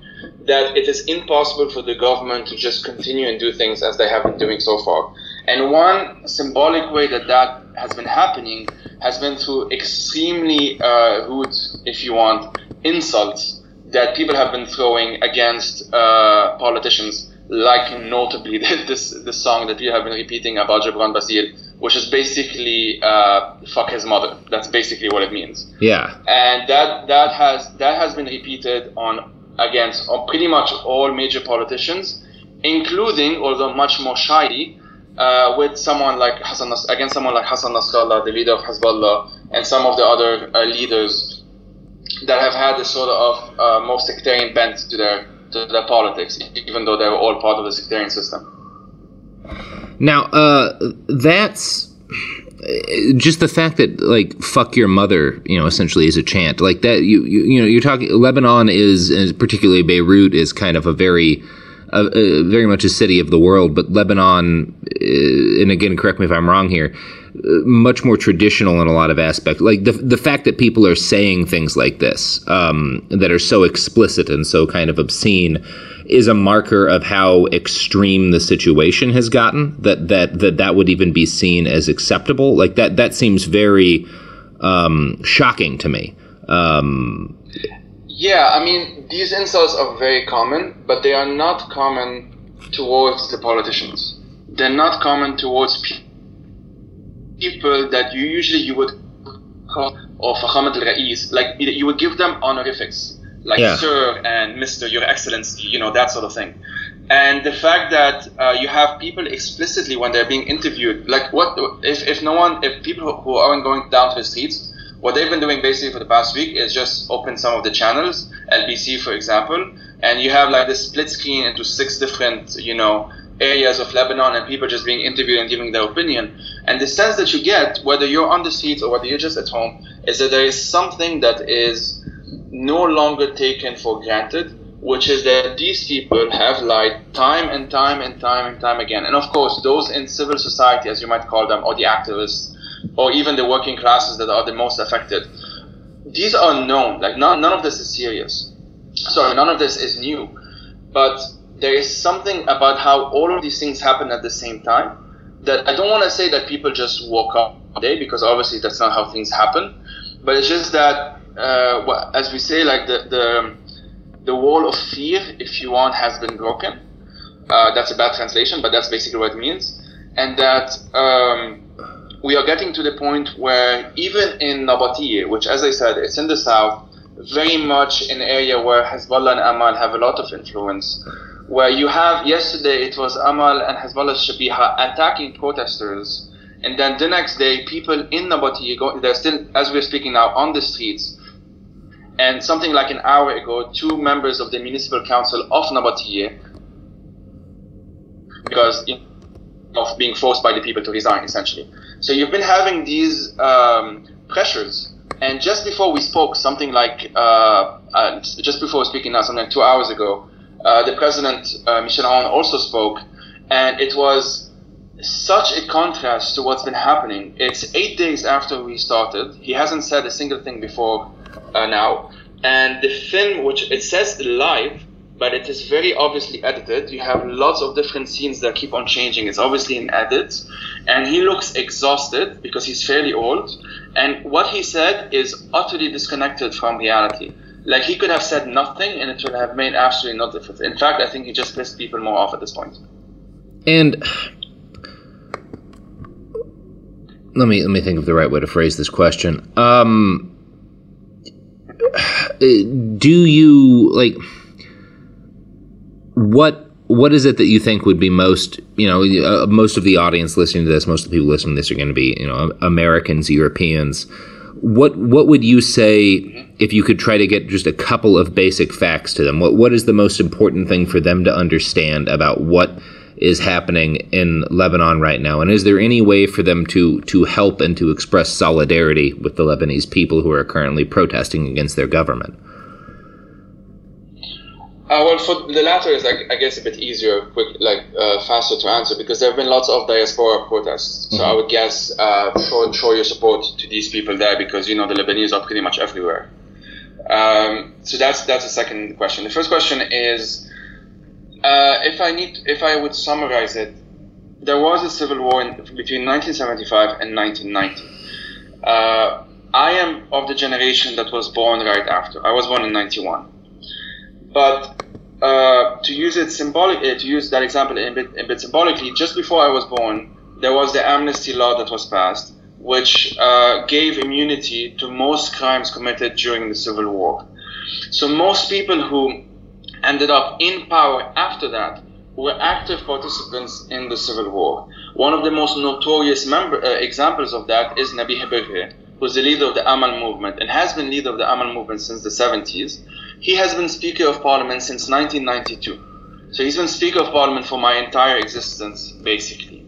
that it is impossible for the government to just continue and do things as they have been doing so far. And one symbolic way that that has been happening has been through extremely uh, rude, if you want, insults that people have been throwing against uh, politicians, like notably this this song that we have been repeating about Gebran Bassil, which is basically uh, "fuck his mother." That's basically what it means. Yeah. And that that has that has been repeated on against on pretty much all major politicians, including, although much more shyly, uh, with someone like Hassan Nas- against someone like Hassan Nasrallah, the leader of Hezbollah, and some of the other uh, leaders that have had a sort of uh, more sectarian bent to their to their politics, even though they were all part of the sectarian system. Now, uh, that's just the fact that like "fuck your mother," you know, essentially is a chant like that. You you, you know, you're talking Lebanon is, and particularly Beirut, is kind of a very very much a city of the world, but Lebanon, uh, and again, correct me if I'm wrong here, much more traditional in a lot of aspects. Like the the fact that people are saying things like this um, that are so explicit and so kind of obscene is a marker of how extreme the situation has gotten. That that that that would even be seen as acceptable. Like that that seems very um, shocking to me. Um, yeah, I mean, these insults are very common, but they are not common towards the politicians. They're not common towards pe- people that you usually you would call or Fakhamat al-Ra'is, like you would give them honorifics, like Yeah. Sir and Mister, Your Excellency, you know that sort of thing. And the fact that uh, you have people explicitly when they're being interviewed, like what if, if no one, if people who- who aren't going down to the streets, what they've been doing basically for the past week is just open some of the channels, LBC for example, and you have like this split screen into six different, you know, areas of Lebanon and people just being interviewed and giving their opinion. And the sense that you get, whether you're on the streets or whether you're just at home, is that there is something that is no longer taken for granted, which is that these people have lied time and time and time and time again. And of course, those in civil society, as you might call them, or the activists, or even the working classes that are the most affected, these are known. Like none, none of this is serious. Sorry, none of this is new. But there is something about how all of these things happen at the same time that I don't want to say that people just woke up one day because obviously that's not how things happen. But it's just that, uh, as we say, like the, the the wall of fear, if you want, has been broken. Uh, that's a bad translation, but that's basically what it means. And that um, we are getting to the point where even in Nabatieh, which, as I said, it's in the south, very much an area where Hezbollah and Amal have a lot of influence. Where you have yesterday, it was Amal and Hezbollah Shabiha attacking protesters, and then the next day, people in Nabatieh, go, they're still, as we're speaking now, on the streets. And something like an hour ago, two members of the municipal council of Nabatieh, because of being forced by the people to resign, essentially. So you've been having these um, pressures. And just before we spoke, something like, uh, uh, just before speaking now, something like two hours ago, uh, the president, uh, Michel Aoun, also spoke. And it was such a contrast to what's been happening. It's eight days after we started. He hasn't said a single thing before uh, now. And the film, which it says live, but it is very obviously edited. You have lots of different scenes that keep on changing. It's obviously an edit. And he looks exhausted because he's fairly old. And what he said is utterly disconnected from reality. Like he could have said nothing and it would have made absolutely no difference. In fact, I think he just pissed people more off at this point. And let me let me think of the right way to phrase this question. Um, do you like what what is it that you think would be most you know uh, most of the audience listening to this most of the people listening to this are going to be you know americans europeans what what would you say if you could try to get just a couple of basic facts to them? What what is the most important thing for them to understand about what is happening in Lebanon right now? And is there any way for them to to help and to express solidarity with the Lebanese people who are currently protesting against their government uh, well, for the latter is, like, I guess, a bit easier, quick, like uh, faster to answer because there have been lots of diaspora protests. So mm-hmm. I would guess uh, show, show your support to these people there because you know the Lebanese are pretty much everywhere. Um, so that's that's the second question. The first question is, uh, if I need, if I would summarize it, there was a civil war in, between 1975 and 1990. Uh, I am of the generation that was born right after. I was born in 91. But uh, to use it symbolically, uh, to use that example a bit, a bit symbolically, just before I was born, there was the amnesty law that was passed, which uh, gave immunity to most crimes committed during the Civil War. So most people who ended up in power after that were active participants in the Civil War. One of the most notorious member, uh, examples of that is Nabih Berri, who's the leader of the Amal movement and has been leader of the Amal movement since the 70s. He has been Speaker of Parliament since 1992. So he's been Speaker of Parliament for my entire existence, basically.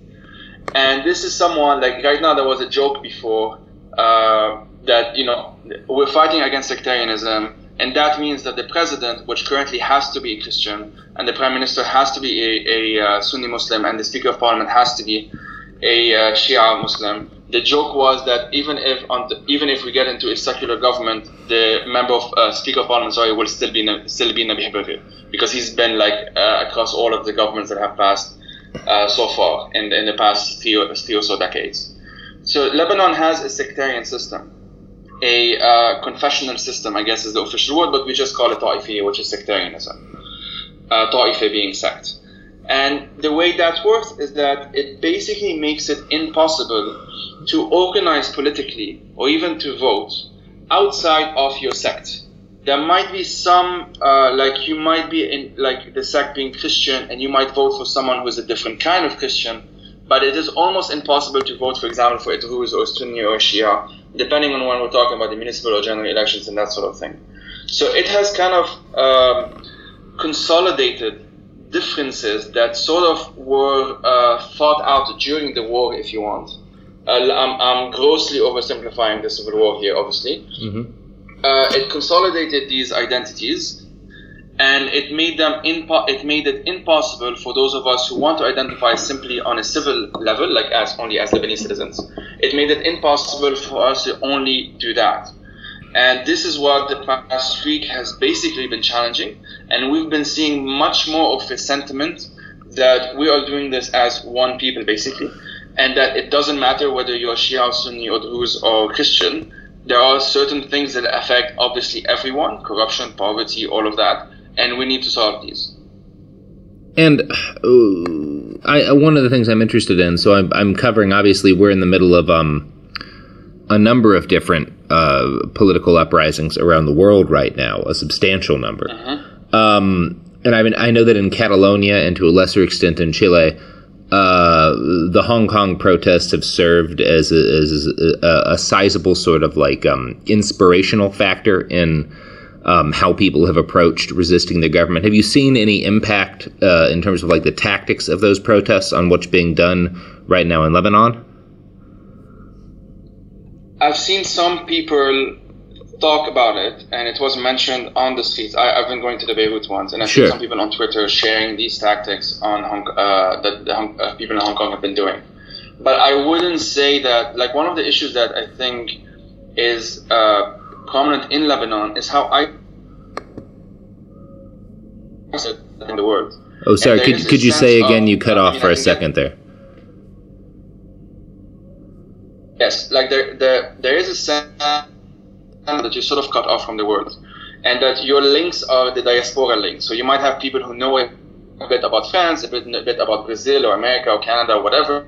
And this is someone, like right now, there was a joke before uh, that, you know, we're fighting against sectarianism, and that means that the president, which currently has to be a Christian, and the prime minister has to be a, a uh, Sunni Muslim, and the Speaker of Parliament has to be a uh, Shia Muslim, the joke was that even if the, even if we get into a secular government, the member of uh, Speaker of Parliament, sorry, will still be still be Nabih Berri because he's been like uh, across all of the governments that have passed uh, so far in in the past three or, so decades. So Lebanon has a sectarian system, a uh, confessional system, I guess is the official word, but we just call it Ta'ifiyya, which is sectarianism. Uh, being sect. And the way that works is that it basically makes it impossible to organize politically or even to vote outside of your sect. There might be some, uh, like you might be in, like the sect being Christian, and you might vote for someone who is a different kind of Christian, but it is almost impossible to vote, for example, for Druze or Sunni or Shia, depending on when we're talking about the municipal or general elections and that sort of thing. So it has kind of um, consolidated differences that sort of were uh, fought out during the war, if you want. Uh, I'm, I'm, grossly oversimplifying the Civil War here, obviously. Mm-hmm. Uh, it consolidated these identities, and it made them impo- it made it impossible for those of us who want to identify simply on a civil level, like as only as Lebanese citizens. It made it impossible for us to only do that. And this is what the past week has basically been challenging. And we've been seeing much more of a sentiment that we are doing this as one people, basically. And that it doesn't matter whether you're Shia, Sunni, or Druze, or Christian. There are certain things that affect, obviously, everyone corruption, poverty, all of that. And we need to solve these. And uh, I, one of the things I'm interested in, so I'm, I'm covering, obviously, we're in the middle of um, a number of different uh, political uprisings around the world right now, a substantial number. Uh-huh. Um, and I mean, I know that in Catalonia and to a lesser extent in Chile, uh, the Hong Kong protests have served as a, as a, a sizable sort of like um, inspirational factor in um, how people have approached resisting the government. Have you seen any impact uh, in terms of like the tactics of those protests on what's being done right now in Lebanon? I've seen some people talk about it, and it was mentioned on the streets. I, have been going to the Beirut ones, and I've sure. seen some people on Twitter sharing these tactics on Hong, uh, that the Hong, uh, people in Hong Kong have been doing. But I wouldn't say that. Like one of the issues that I think is uh, prominent in Lebanon is how I in the world. Oh, sorry. Could could you say again? Of, you cut off for a second there. Yes, like there, there, there is a sense that you sort of cut off from the world, and that your links are the diaspora links. So you might have people who know a bit about France, a bit, a bit about Brazil or America or Canada or whatever,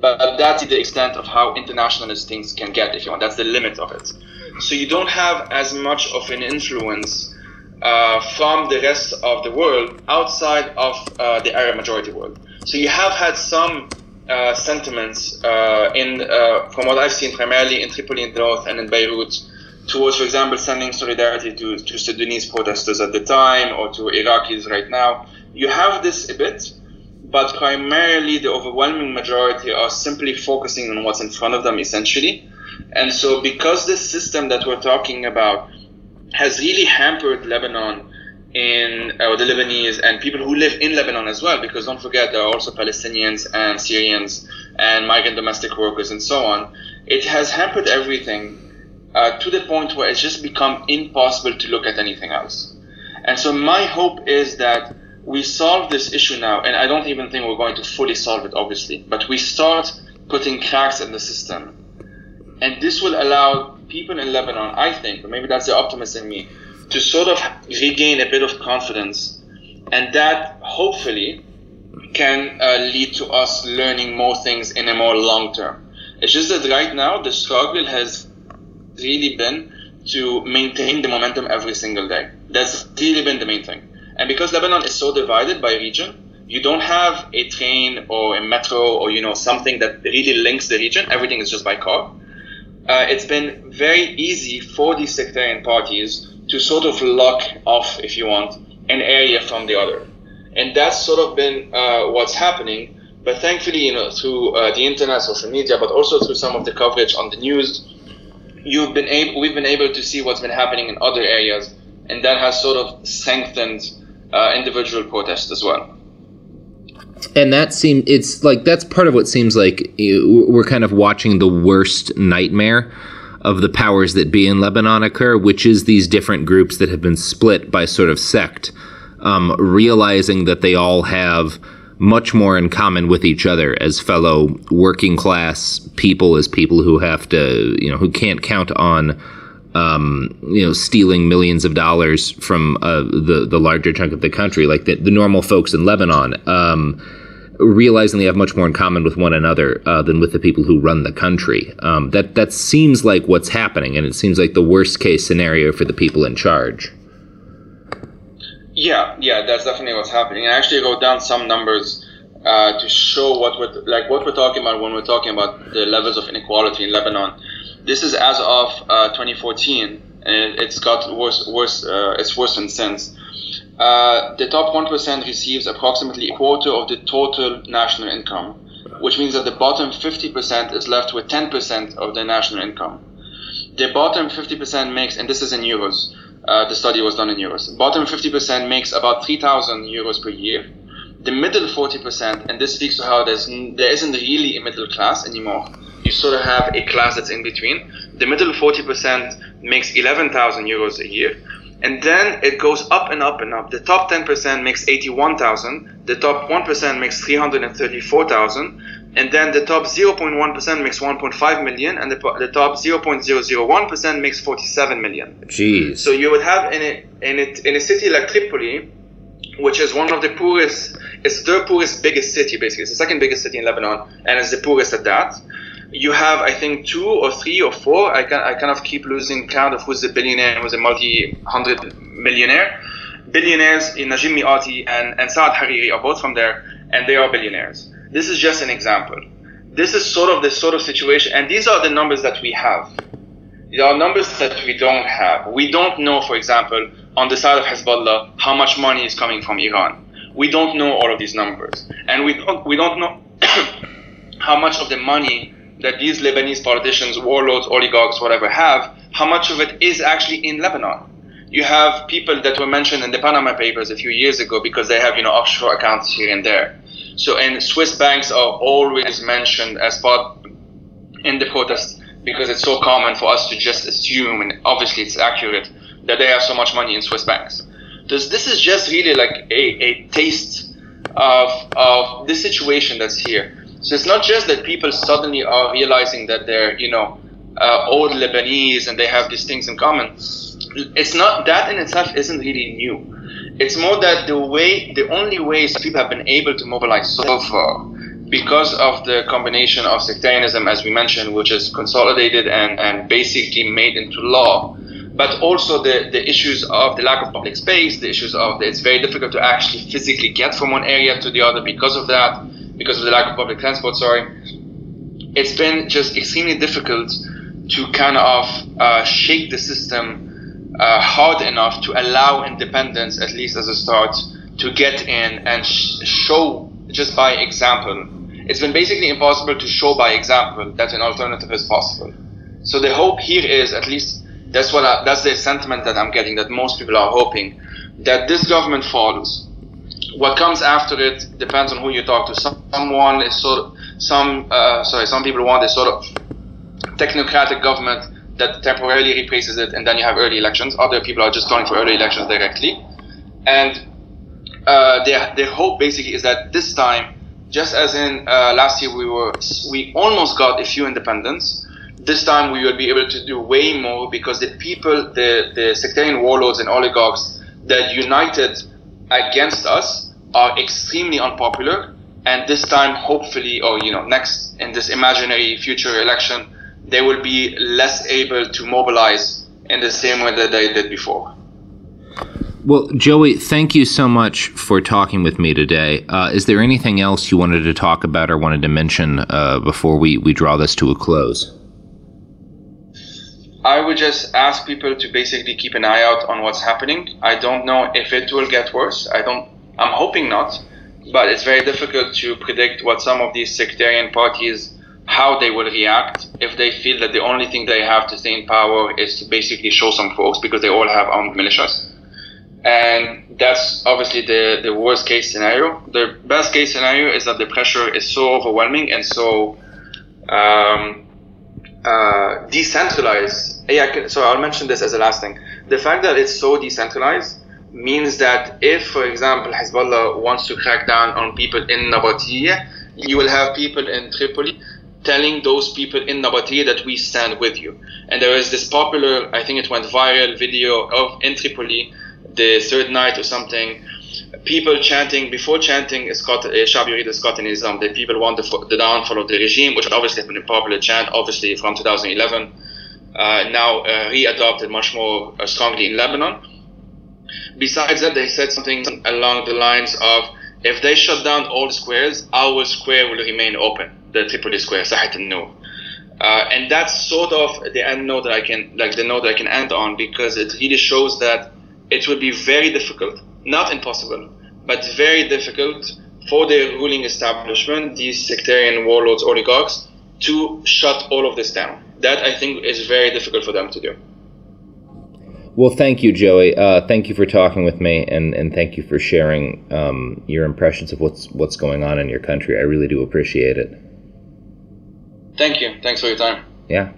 but that's the extent of how internationalist things can get, if you want. That's the limit of it. So you don't have as much of an influence uh, from the rest of the world outside of uh, the Arab majority world. So you have had some uh, sentiments uh, in, uh, from what I've seen, primarily in Tripoli the north and in Beirut, towards, for example, sending solidarity to, to Sudanese protesters at the time or to Iraqis right now. You have this a bit, but primarily the overwhelming majority are simply focusing on what's in front of them, essentially. And so, because this system that we're talking about has really hampered Lebanon in uh, the Lebanese and people who live in Lebanon as well, because don't forget there are also Palestinians and Syrians and migrant domestic workers and so on. It has hampered everything uh, to the point where it's just become impossible to look at anything else. And so my hope is that we solve this issue now, and I don't even think we're going to fully solve it, obviously, but we start putting cracks in the system. And this will allow people in Lebanon, I think, or maybe that's the optimist in me, to sort of regain a bit of confidence. And that hopefully can uh, lead to us learning more things in a more long term. It's just that right now the struggle has really been to maintain the momentum every single day. That's really been the main thing. And because Lebanon is so divided by region, you don't have a train or a metro or you know something that really links the region. Everything is just by car. Uh, it's been very easy for these sectarian parties to sort of lock off, if you want, an area from the other, and that's sort of been uh, what's happening. But thankfully, you know, through uh, the internet, social media, but also through some of the coverage on the news, you've been able, we've been able to see what's been happening in other areas, and that has sort of strengthened uh, individual protests as well. And that seems it's like that's part of what seems like we're kind of watching the worst nightmare of the powers that be in Lebanon occur, which is these different groups that have been split by sort of sect, um, realizing that they all have much more in common with each other as fellow working class people, as people who have to, you know, who can't count on um, you know, stealing millions of dollars from uh, the the larger chunk of the country, like the, the normal folks in Lebanon, um, realizing they have much more in common with one another uh, than with the people who run the country. Um, that that seems like what's happening, and it seems like the worst case scenario for the people in charge. Yeah, yeah, that's definitely what's happening. I actually wrote down some numbers. Uh, to show what we're like what we're talking about when we're talking about the levels of inequality in Lebanon. This is as of uh, 2014, and it's got worse. Worse. Uh, it's worsened since. Uh, the top one percent receives approximately a quarter of the total national income, which means that the bottom 50% is left with 10% of the national income. The bottom 50% makes, and this is in euros. Uh, the study was done in euros. Bottom 50% makes about 3,000 euros per year. The middle 40%, and this speaks to how there's, there isn't really a middle class anymore you sort of have a class that's in between. The middle 40% makes 11,000 euros a year. And then it goes up and up and up. The top 10% makes 81,000. The top 1% makes 334,000. And then the top 0.1% makes 1.5 million. And the, the top 0.001% makes 47 million. Jeez. So you would have in a, in a, in a city like Tripoli, which is one of the poorest, it's the poorest, biggest city basically. It's the second biggest city in Lebanon, and it's the poorest at that you have, I think, two or three or four. I can I kind of keep losing count of who's the billionaire and who's a multi-hundred millionaire. Billionaires in Najib Mikati and, and Saad Hariri are both from there, and they are billionaires. This is just an example. This is sort of the sort of situation, and these are the numbers that we have. There are numbers that we don't have. We don't know, for example, on the side of Hezbollah, how much money is coming from Iran. We don't know all of these numbers, and we don't we don't know how much of the money that these Lebanese politicians, warlords, oligarchs, whatever, have, how much of it is actually in Lebanon? You have people that were mentioned in the Panama Papers a few years ago because they have, you know, offshore accounts here and there. So, and Swiss banks are always mentioned as part in the protest because it's so common for us to just assume, and obviously it's accurate, that they have so much money in Swiss banks. This, this is just really like a, a taste of, of the situation that's here. So it's not just that people suddenly are realizing that they're, you know, uh, old Lebanese and they have these things in common. It's not that in itself isn't really new. It's more that the way, the only ways people have been able to mobilize so far because of the combination of sectarianism, as we mentioned, which is consolidated and, and basically made into law, but also the, the issues of the lack of public space, the issues of the, it's very difficult to actually physically get from one area to the other because of that, because of the lack of public transport, sorry. It's been just extremely difficult to kind of uh, shake the system uh, hard enough to allow independence, at least as a start, to get in and sh- show just by example it's been basically impossible to show by example that an alternative is possible. So the hope here is, at least that's what I, that's the sentiment that I'm getting, that most people are hoping that this government follows. What comes after it depends on who you talk to. Someone is sort of some uh, sorry, some people want a sort of technocratic government that temporarily replaces it, and then you have early elections. Other people are just calling for early elections directly, and uh, their their hope basically is that this time just as in uh, last year we were we almost got a few independents this time we will be able to do way more because the people the, the sectarian warlords and oligarchs that united against us are extremely unpopular and this time hopefully or you know next in this imaginary future election they will be less able to mobilize in the same way that they did before well, Joey, thank you so much for talking with me today. Uh, is there anything else you wanted to talk about or wanted to mention uh, before we, we draw this to a close? I would just ask people to basically keep an eye out on what's happening. I don't know if it will get worse. I don't. I'm hoping not, but it's very difficult to predict what some of these sectarian parties how they will react if they feel that the only thing they have to stay in power is to basically show some force because they all have armed militias and that's obviously the, the worst case scenario. The best case scenario is that the pressure is so overwhelming and so um, uh, decentralized. Yeah, so I'll mention this as a last thing. The fact that it's so decentralized means that if, for example, Hezbollah wants to crack down on people in Nabatieh, you will have people in Tripoli telling those people in Nabatieh that we stand with you. And there is this popular, I think it went viral video of in Tripoli the third night or something, people chanting before chanting Scott, uh, Shab Yurid Scott Nizam, the people want the, the, downfall of the regime, which obviously has been a popular chant, obviously from 2011, uh, now uh, re-adopted much more uh, strongly in Lebanon. Besides that, they said something along the lines of, if they shut down all squares, our square will remain open, the Tripoli square, Sahit al-Nur. Uh, and that's sort of the end note that I can, like the note that I can end on, because it really shows that it would be very difficult, not impossible, but very difficult for the ruling establishment, these sectarian warlords, oligarchs, to shut all of this down. That I think is very difficult for them to do. Well, thank you, Joey. Uh, thank you for talking with me, and, and thank you for sharing um, your impressions of what's what's going on in your country. I really do appreciate it. Thank you. Thanks for your time. Yeah.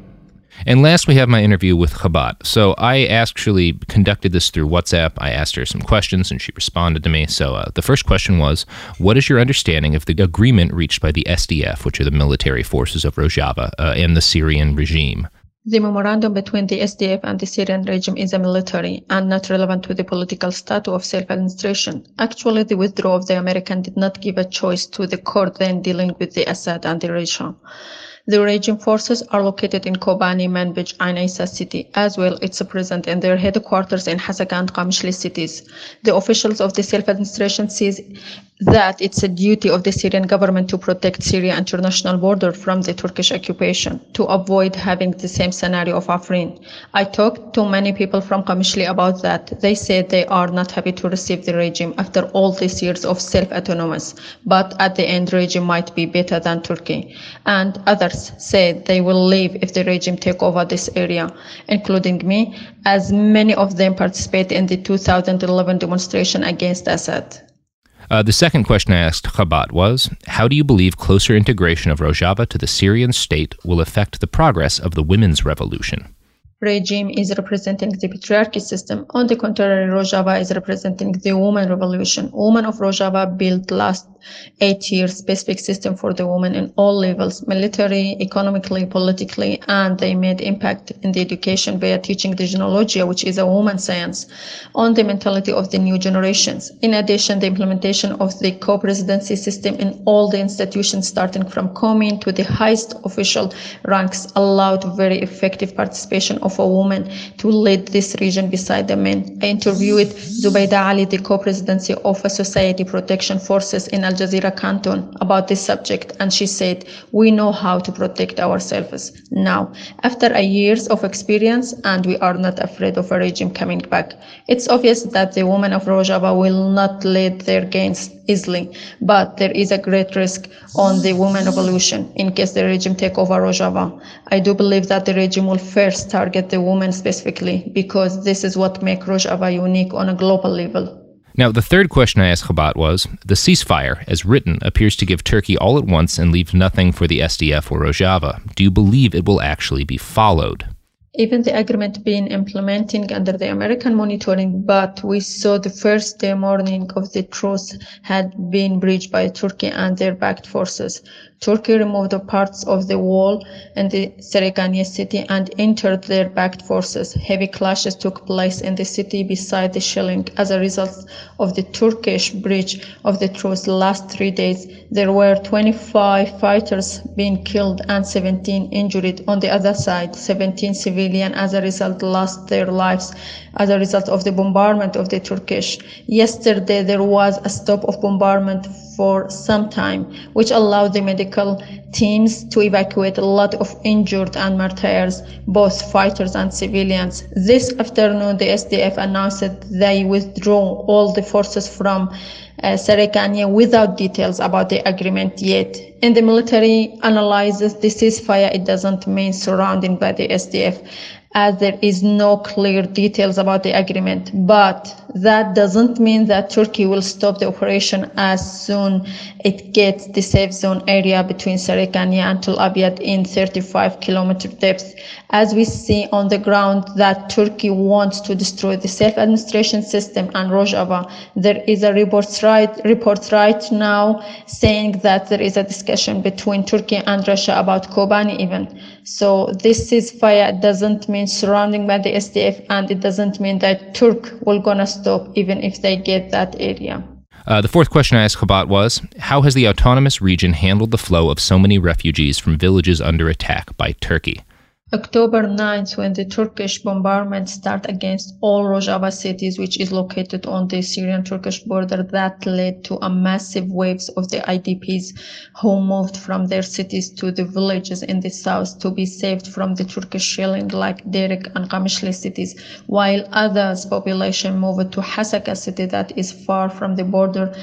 And last, we have my interview with Chabad. So I actually conducted this through WhatsApp. I asked her some questions, and she responded to me. So uh, the first question was, "What is your understanding of the agreement reached by the SDF, which are the military forces of Rojava, uh, and the Syrian regime?" The memorandum between the SDF and the Syrian regime is a military and not relevant to the political status of self-administration. Actually, the withdrawal of the American did not give a choice to the court then dealing with the Assad and the regime. The regime forces are located in Kobani, Manbij, and Isa city. As well, it's present in their headquarters in Hasaka and Qamishli cities. The officials of the self-administration says that it's a duty of the Syrian government to protect Syria international border from the Turkish occupation to avoid having the same scenario of Afrin. I talked to many people from Qamishli about that. They said they are not happy to receive the regime after all these years of self-autonomous, but at the end regime might be better than Turkey. And others said they will leave if the regime take over this area, including me, as many of them participated in the 2011 demonstration against Assad. Uh, the second question I asked Chabad was How do you believe closer integration of Rojava to the Syrian state will affect the progress of the women's revolution? regime is representing the patriarchy system. On the contrary, Rojava is representing the woman revolution. Women of Rojava built last eight years specific system for the women in all levels, military, economically, politically, and they made impact in the education via teaching the Jineology, which is a woman science, on the mentality of the new generations. In addition, the implementation of the co-presidency system in all the institutions, starting from Komin to the highest official ranks, allowed very effective participation of a woman to lead this region beside the men. I interviewed Zubayda Ali, the co-presidency of a society protection forces in Al Jazeera Canton about this subject, and she said, "We know how to protect ourselves now, after a years of experience, and we are not afraid of a regime coming back. It's obvious that the women of Rojava will not let their gains easily, but there is a great risk on the women revolution in case the regime take over Rojava. I do believe that the regime will first target the women specifically because this is what makes Rojava unique on a global level. Now, the third question I asked Khabat was the ceasefire, as written, appears to give Turkey all at once and leave nothing for the SDF or Rojava. Do you believe it will actually be followed? even the agreement being implementing under the American monitoring, but we saw the first day morning of the truce had been breached by Turkey and their backed forces. Turkey removed the parts of the wall and the Serikaniye city and entered their backed forces. Heavy clashes took place in the city beside the shelling. As a result of the Turkish breach of the truce last three days, there were 25 fighters being killed and 17 injured. On the other side, 17 civilians as a result lost their lives as a result of the bombardment of the Turkish. Yesterday, there was a stop of bombardment for some time, which allowed the medical teams to evacuate a lot of injured and martyrs, both fighters and civilians. This afternoon, the SDF announced that they withdrew all the forces from uh, Serikaniye without details about the agreement yet. In the military analysis, the ceasefire, it doesn't mean surrounding by the SDF as there is no clear details about the agreement. But that doesn't mean that Turkey will stop the operation as soon it gets the safe zone area between Serikaniye and Tel Abyad in 35 kilometer depth. As we see on the ground that Turkey wants to destroy the self-administration system and Rojava, there is a report right, report right now saying that there is a discussion between Turkey and Russia about Kobani even. So this ceasefire doesn't mean surrounding by the SDF and it doesn't mean that Turk will gonna stop even if they get that area. Uh, the fourth question I asked Khabat was How has the autonomous region handled the flow of so many refugees from villages under attack by Turkey? October 9th, when the Turkish bombardment started against all Rojava cities, which is located on the Syrian-Turkish border, that led to a massive waves of the IDPs who moved from their cities to the villages in the south to be saved from the Turkish shelling, like Derek and Qamishli cities, while others population moved to Hasaka city that is far from the border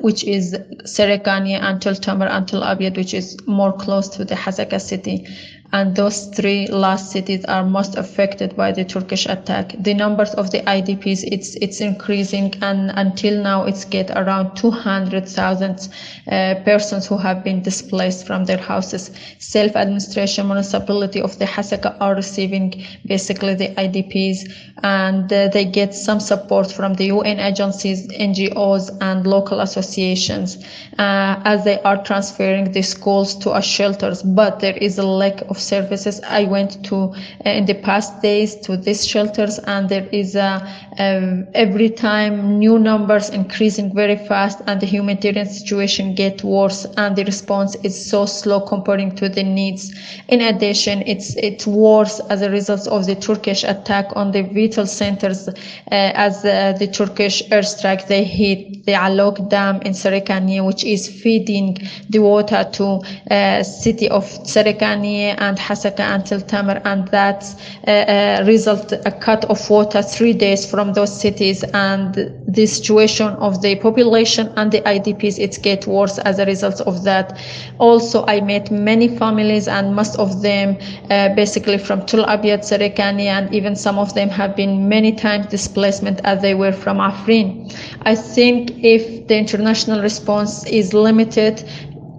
which is Serikaniye until Tamar until Abyad, which is more close to the Hasaka city and those three last cities are most affected by the Turkish attack. The numbers of the IDPs it's it's increasing, and until now it's get around 200,000 uh, persons who have been displaced from their houses. Self-administration municipality of the Hasaka are receiving basically the IDPs, and uh, they get some support from the UN agencies, NGOs, and local associations uh, as they are transferring the schools to a shelters. But there is a lack of of services. I went to uh, in the past days to these shelters, and there is a, um, every time new numbers increasing very fast, and the humanitarian situation get worse, and the response is so slow comparing to the needs. In addition, it's it's worse as a result of the Turkish attack on the vital centers, uh, as uh, the Turkish airstrike they hit the Alok Dam in Serikaniye, which is feeding the water to uh, city of Serikaniye and Hasaka until Tamar, and that uh, uh, result a cut of water three days from those cities, and the situation of the population and the IDPs it get worse as a result of that. Also, I met many families, and most of them uh, basically from Tul Abyad, Serikani, and even some of them have been many times displacement as they were from Afrin. I think if the international response is limited,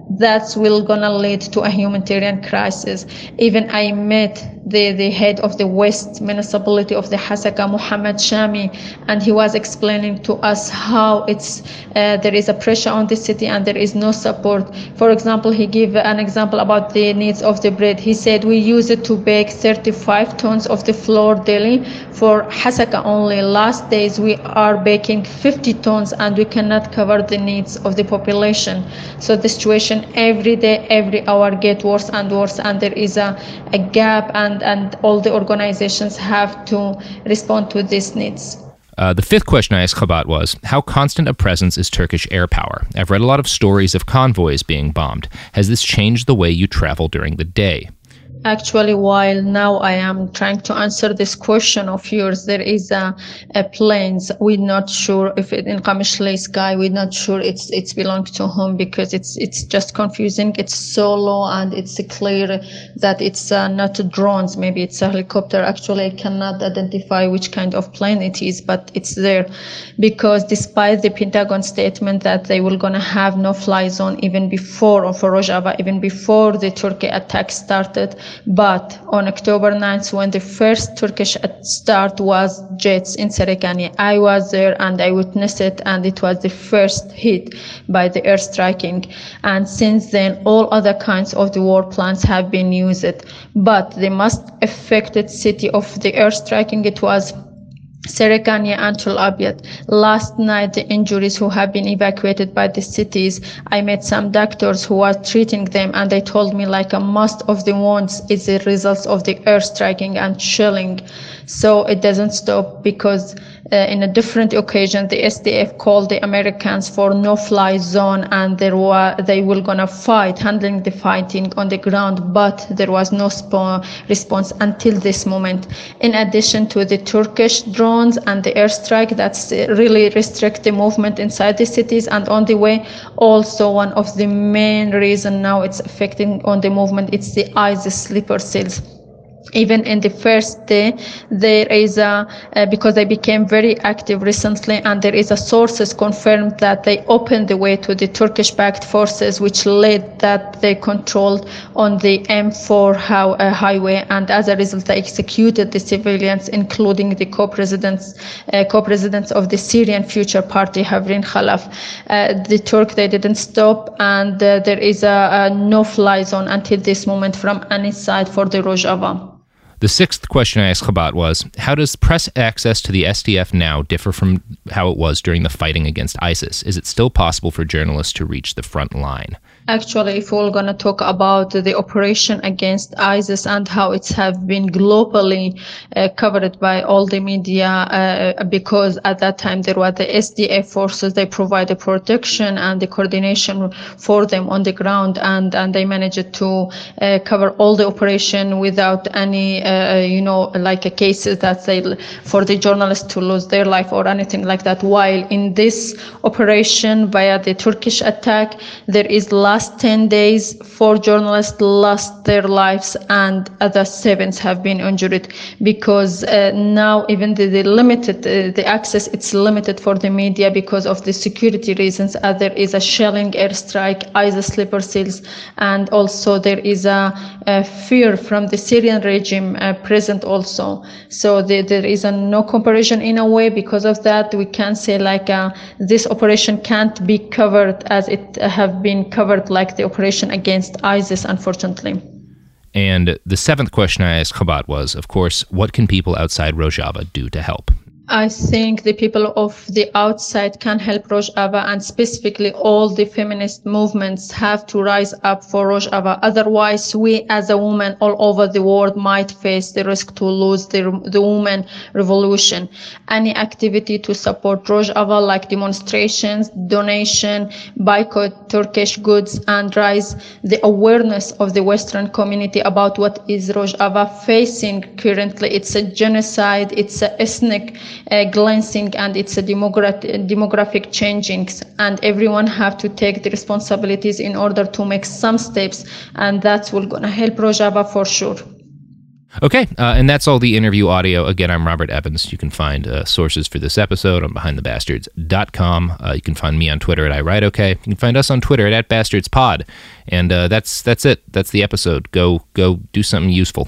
that's will gonna lead to a humanitarian crisis. Even I met the, the head of the West municipality of the Hasaka, Muhammad Shami, and he was explaining to us how it's uh, there is a pressure on the city and there is no support. For example, he gave an example about the needs of the bread. He said we use it to bake 35 tons of the flour daily for Hasaka only. Last days we are baking 50 tons and we cannot cover the needs of the population. So the situation every day, every hour get worse and worse and there is a, a gap and, and all the organizations have to respond to these needs. Uh, the fifth question I asked Khabat was How constant a presence is Turkish air power? I've read a lot of stories of convoys being bombed. Has this changed the way you travel during the day? Actually, while now I am trying to answer this question of yours, there is a, a planes. We're not sure if it in Qamishli sky. We're not sure it's it's belongs to whom because it's it's just confusing. It's so low and it's clear that it's uh, not drones. Maybe it's a helicopter. Actually, I cannot identify which kind of plane it is, but it's there because despite the Pentagon statement that they will gonna have no fly zone even before for Rojava, even before the Turkey attack started but on October 9th, when the first Turkish start was jets in Serekani, I was there and I witnessed it, and it was the first hit by the air striking. And since then, all other kinds of the war plans have been used. But the most affected city of the air striking, it was Serekania and Tel Abyad. Last night, the injuries who have been evacuated by the cities, I met some doctors who are treating them, and they told me like a most of the wounds is the result of the air striking and shelling. So it doesn't stop because Uh, in a different occasion, the SDF called the Americans for no-fly zone, and there were they were gonna fight, handling the fighting on the ground, but there was no sp- response until this moment. In addition to the Turkish drones and the airstrike, that's uh, really restrict the movement inside the cities and on the way. Also, one of the main reason now it's affecting on the movement, it's the ISIS sleeper cells even in the first day there is a uh, because they became very active recently and there is a sources confirmed that they opened the way to the turkish backed forces which led that they controlled on the m4 how, uh, highway and as a result they executed the civilians including the co-presidents uh, co-presidents of the syrian future party hevrin khalaf. Uh, the turk they didn't stop and uh, there is a, a no fly zone until this moment from any side for the rojava the sixth question I asked Khabat was How does press access to the SDF now differ from how it was during the fighting against ISIS? Is it still possible for journalists to reach the front line? Actually, if we're going to talk about the operation against ISIS and how it's have been globally uh, covered by all the media, uh, because at that time there were the SDF forces, they provided protection and the coordination for them on the ground, and, and they managed to uh, cover all the operation without any, uh, you know, like a cases that for the journalists to lose their life or anything like that. While in this operation via the Turkish attack, there is last 10 days, four journalists lost their lives and other seven have been injured because uh, now even the, the limited, uh, the access, it's limited for the media because of the security reasons. Uh, there is a shelling airstrike, ISIS sleeper cells, and also there is a, a fear from the Syrian regime uh, present also. So the, there is a no comparison in a way because of that. We can say like uh, this operation can't be covered as it have been covered like the operation against ISIS, unfortunately. And the seventh question I asked Khabat was, of course, what can people outside Rojava do to help? I think the people of the outside can help Rojava and specifically all the feminist movements have to rise up for Rojava. Otherwise, we as a woman all over the world might face the risk to lose the, the woman revolution. Any activity to support Rojava like demonstrations, donation, boycott Turkish goods and raise the awareness of the Western community about what is Rojava facing currently. It's a genocide. It's a ethnic uh, glancing and it's a demographic, demographic changings and everyone have to take the responsibilities in order to make some steps and that's will gonna help Rojava for sure. Okay, uh, and that's all the interview audio. Again, I'm Robert Evans. You can find uh, sources for this episode on BehindTheBastards.com. Uh, you can find me on Twitter at iWriteOK. You can find us on Twitter at, at BastardsPod. And uh, that's that's it. That's the episode. Go go do something useful.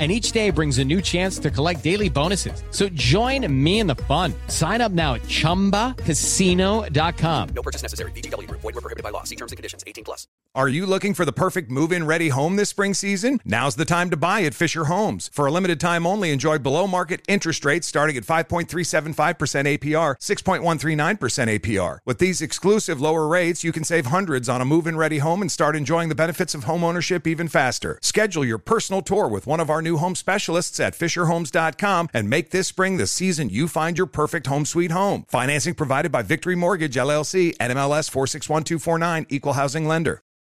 and each day brings a new chance to collect daily bonuses. So join me in the fun. Sign up now at ChumbaCasino.com. No purchase necessary. VGW Group. Void were prohibited by law. See terms and conditions. 18 plus. Are you looking for the perfect move-in ready home this spring season? Now's the time to buy at Fisher Homes. For a limited time only, enjoy below market interest rates starting at 5.375% APR, 6.139% APR. With these exclusive lower rates, you can save hundreds on a move-in ready home and start enjoying the benefits of home ownership even faster. Schedule your personal tour with one of our new home specialists at fisherhomes.com and make this spring the season you find your perfect home sweet home. Financing provided by Victory Mortgage LLC, NMLS 461249, Equal Housing Lender.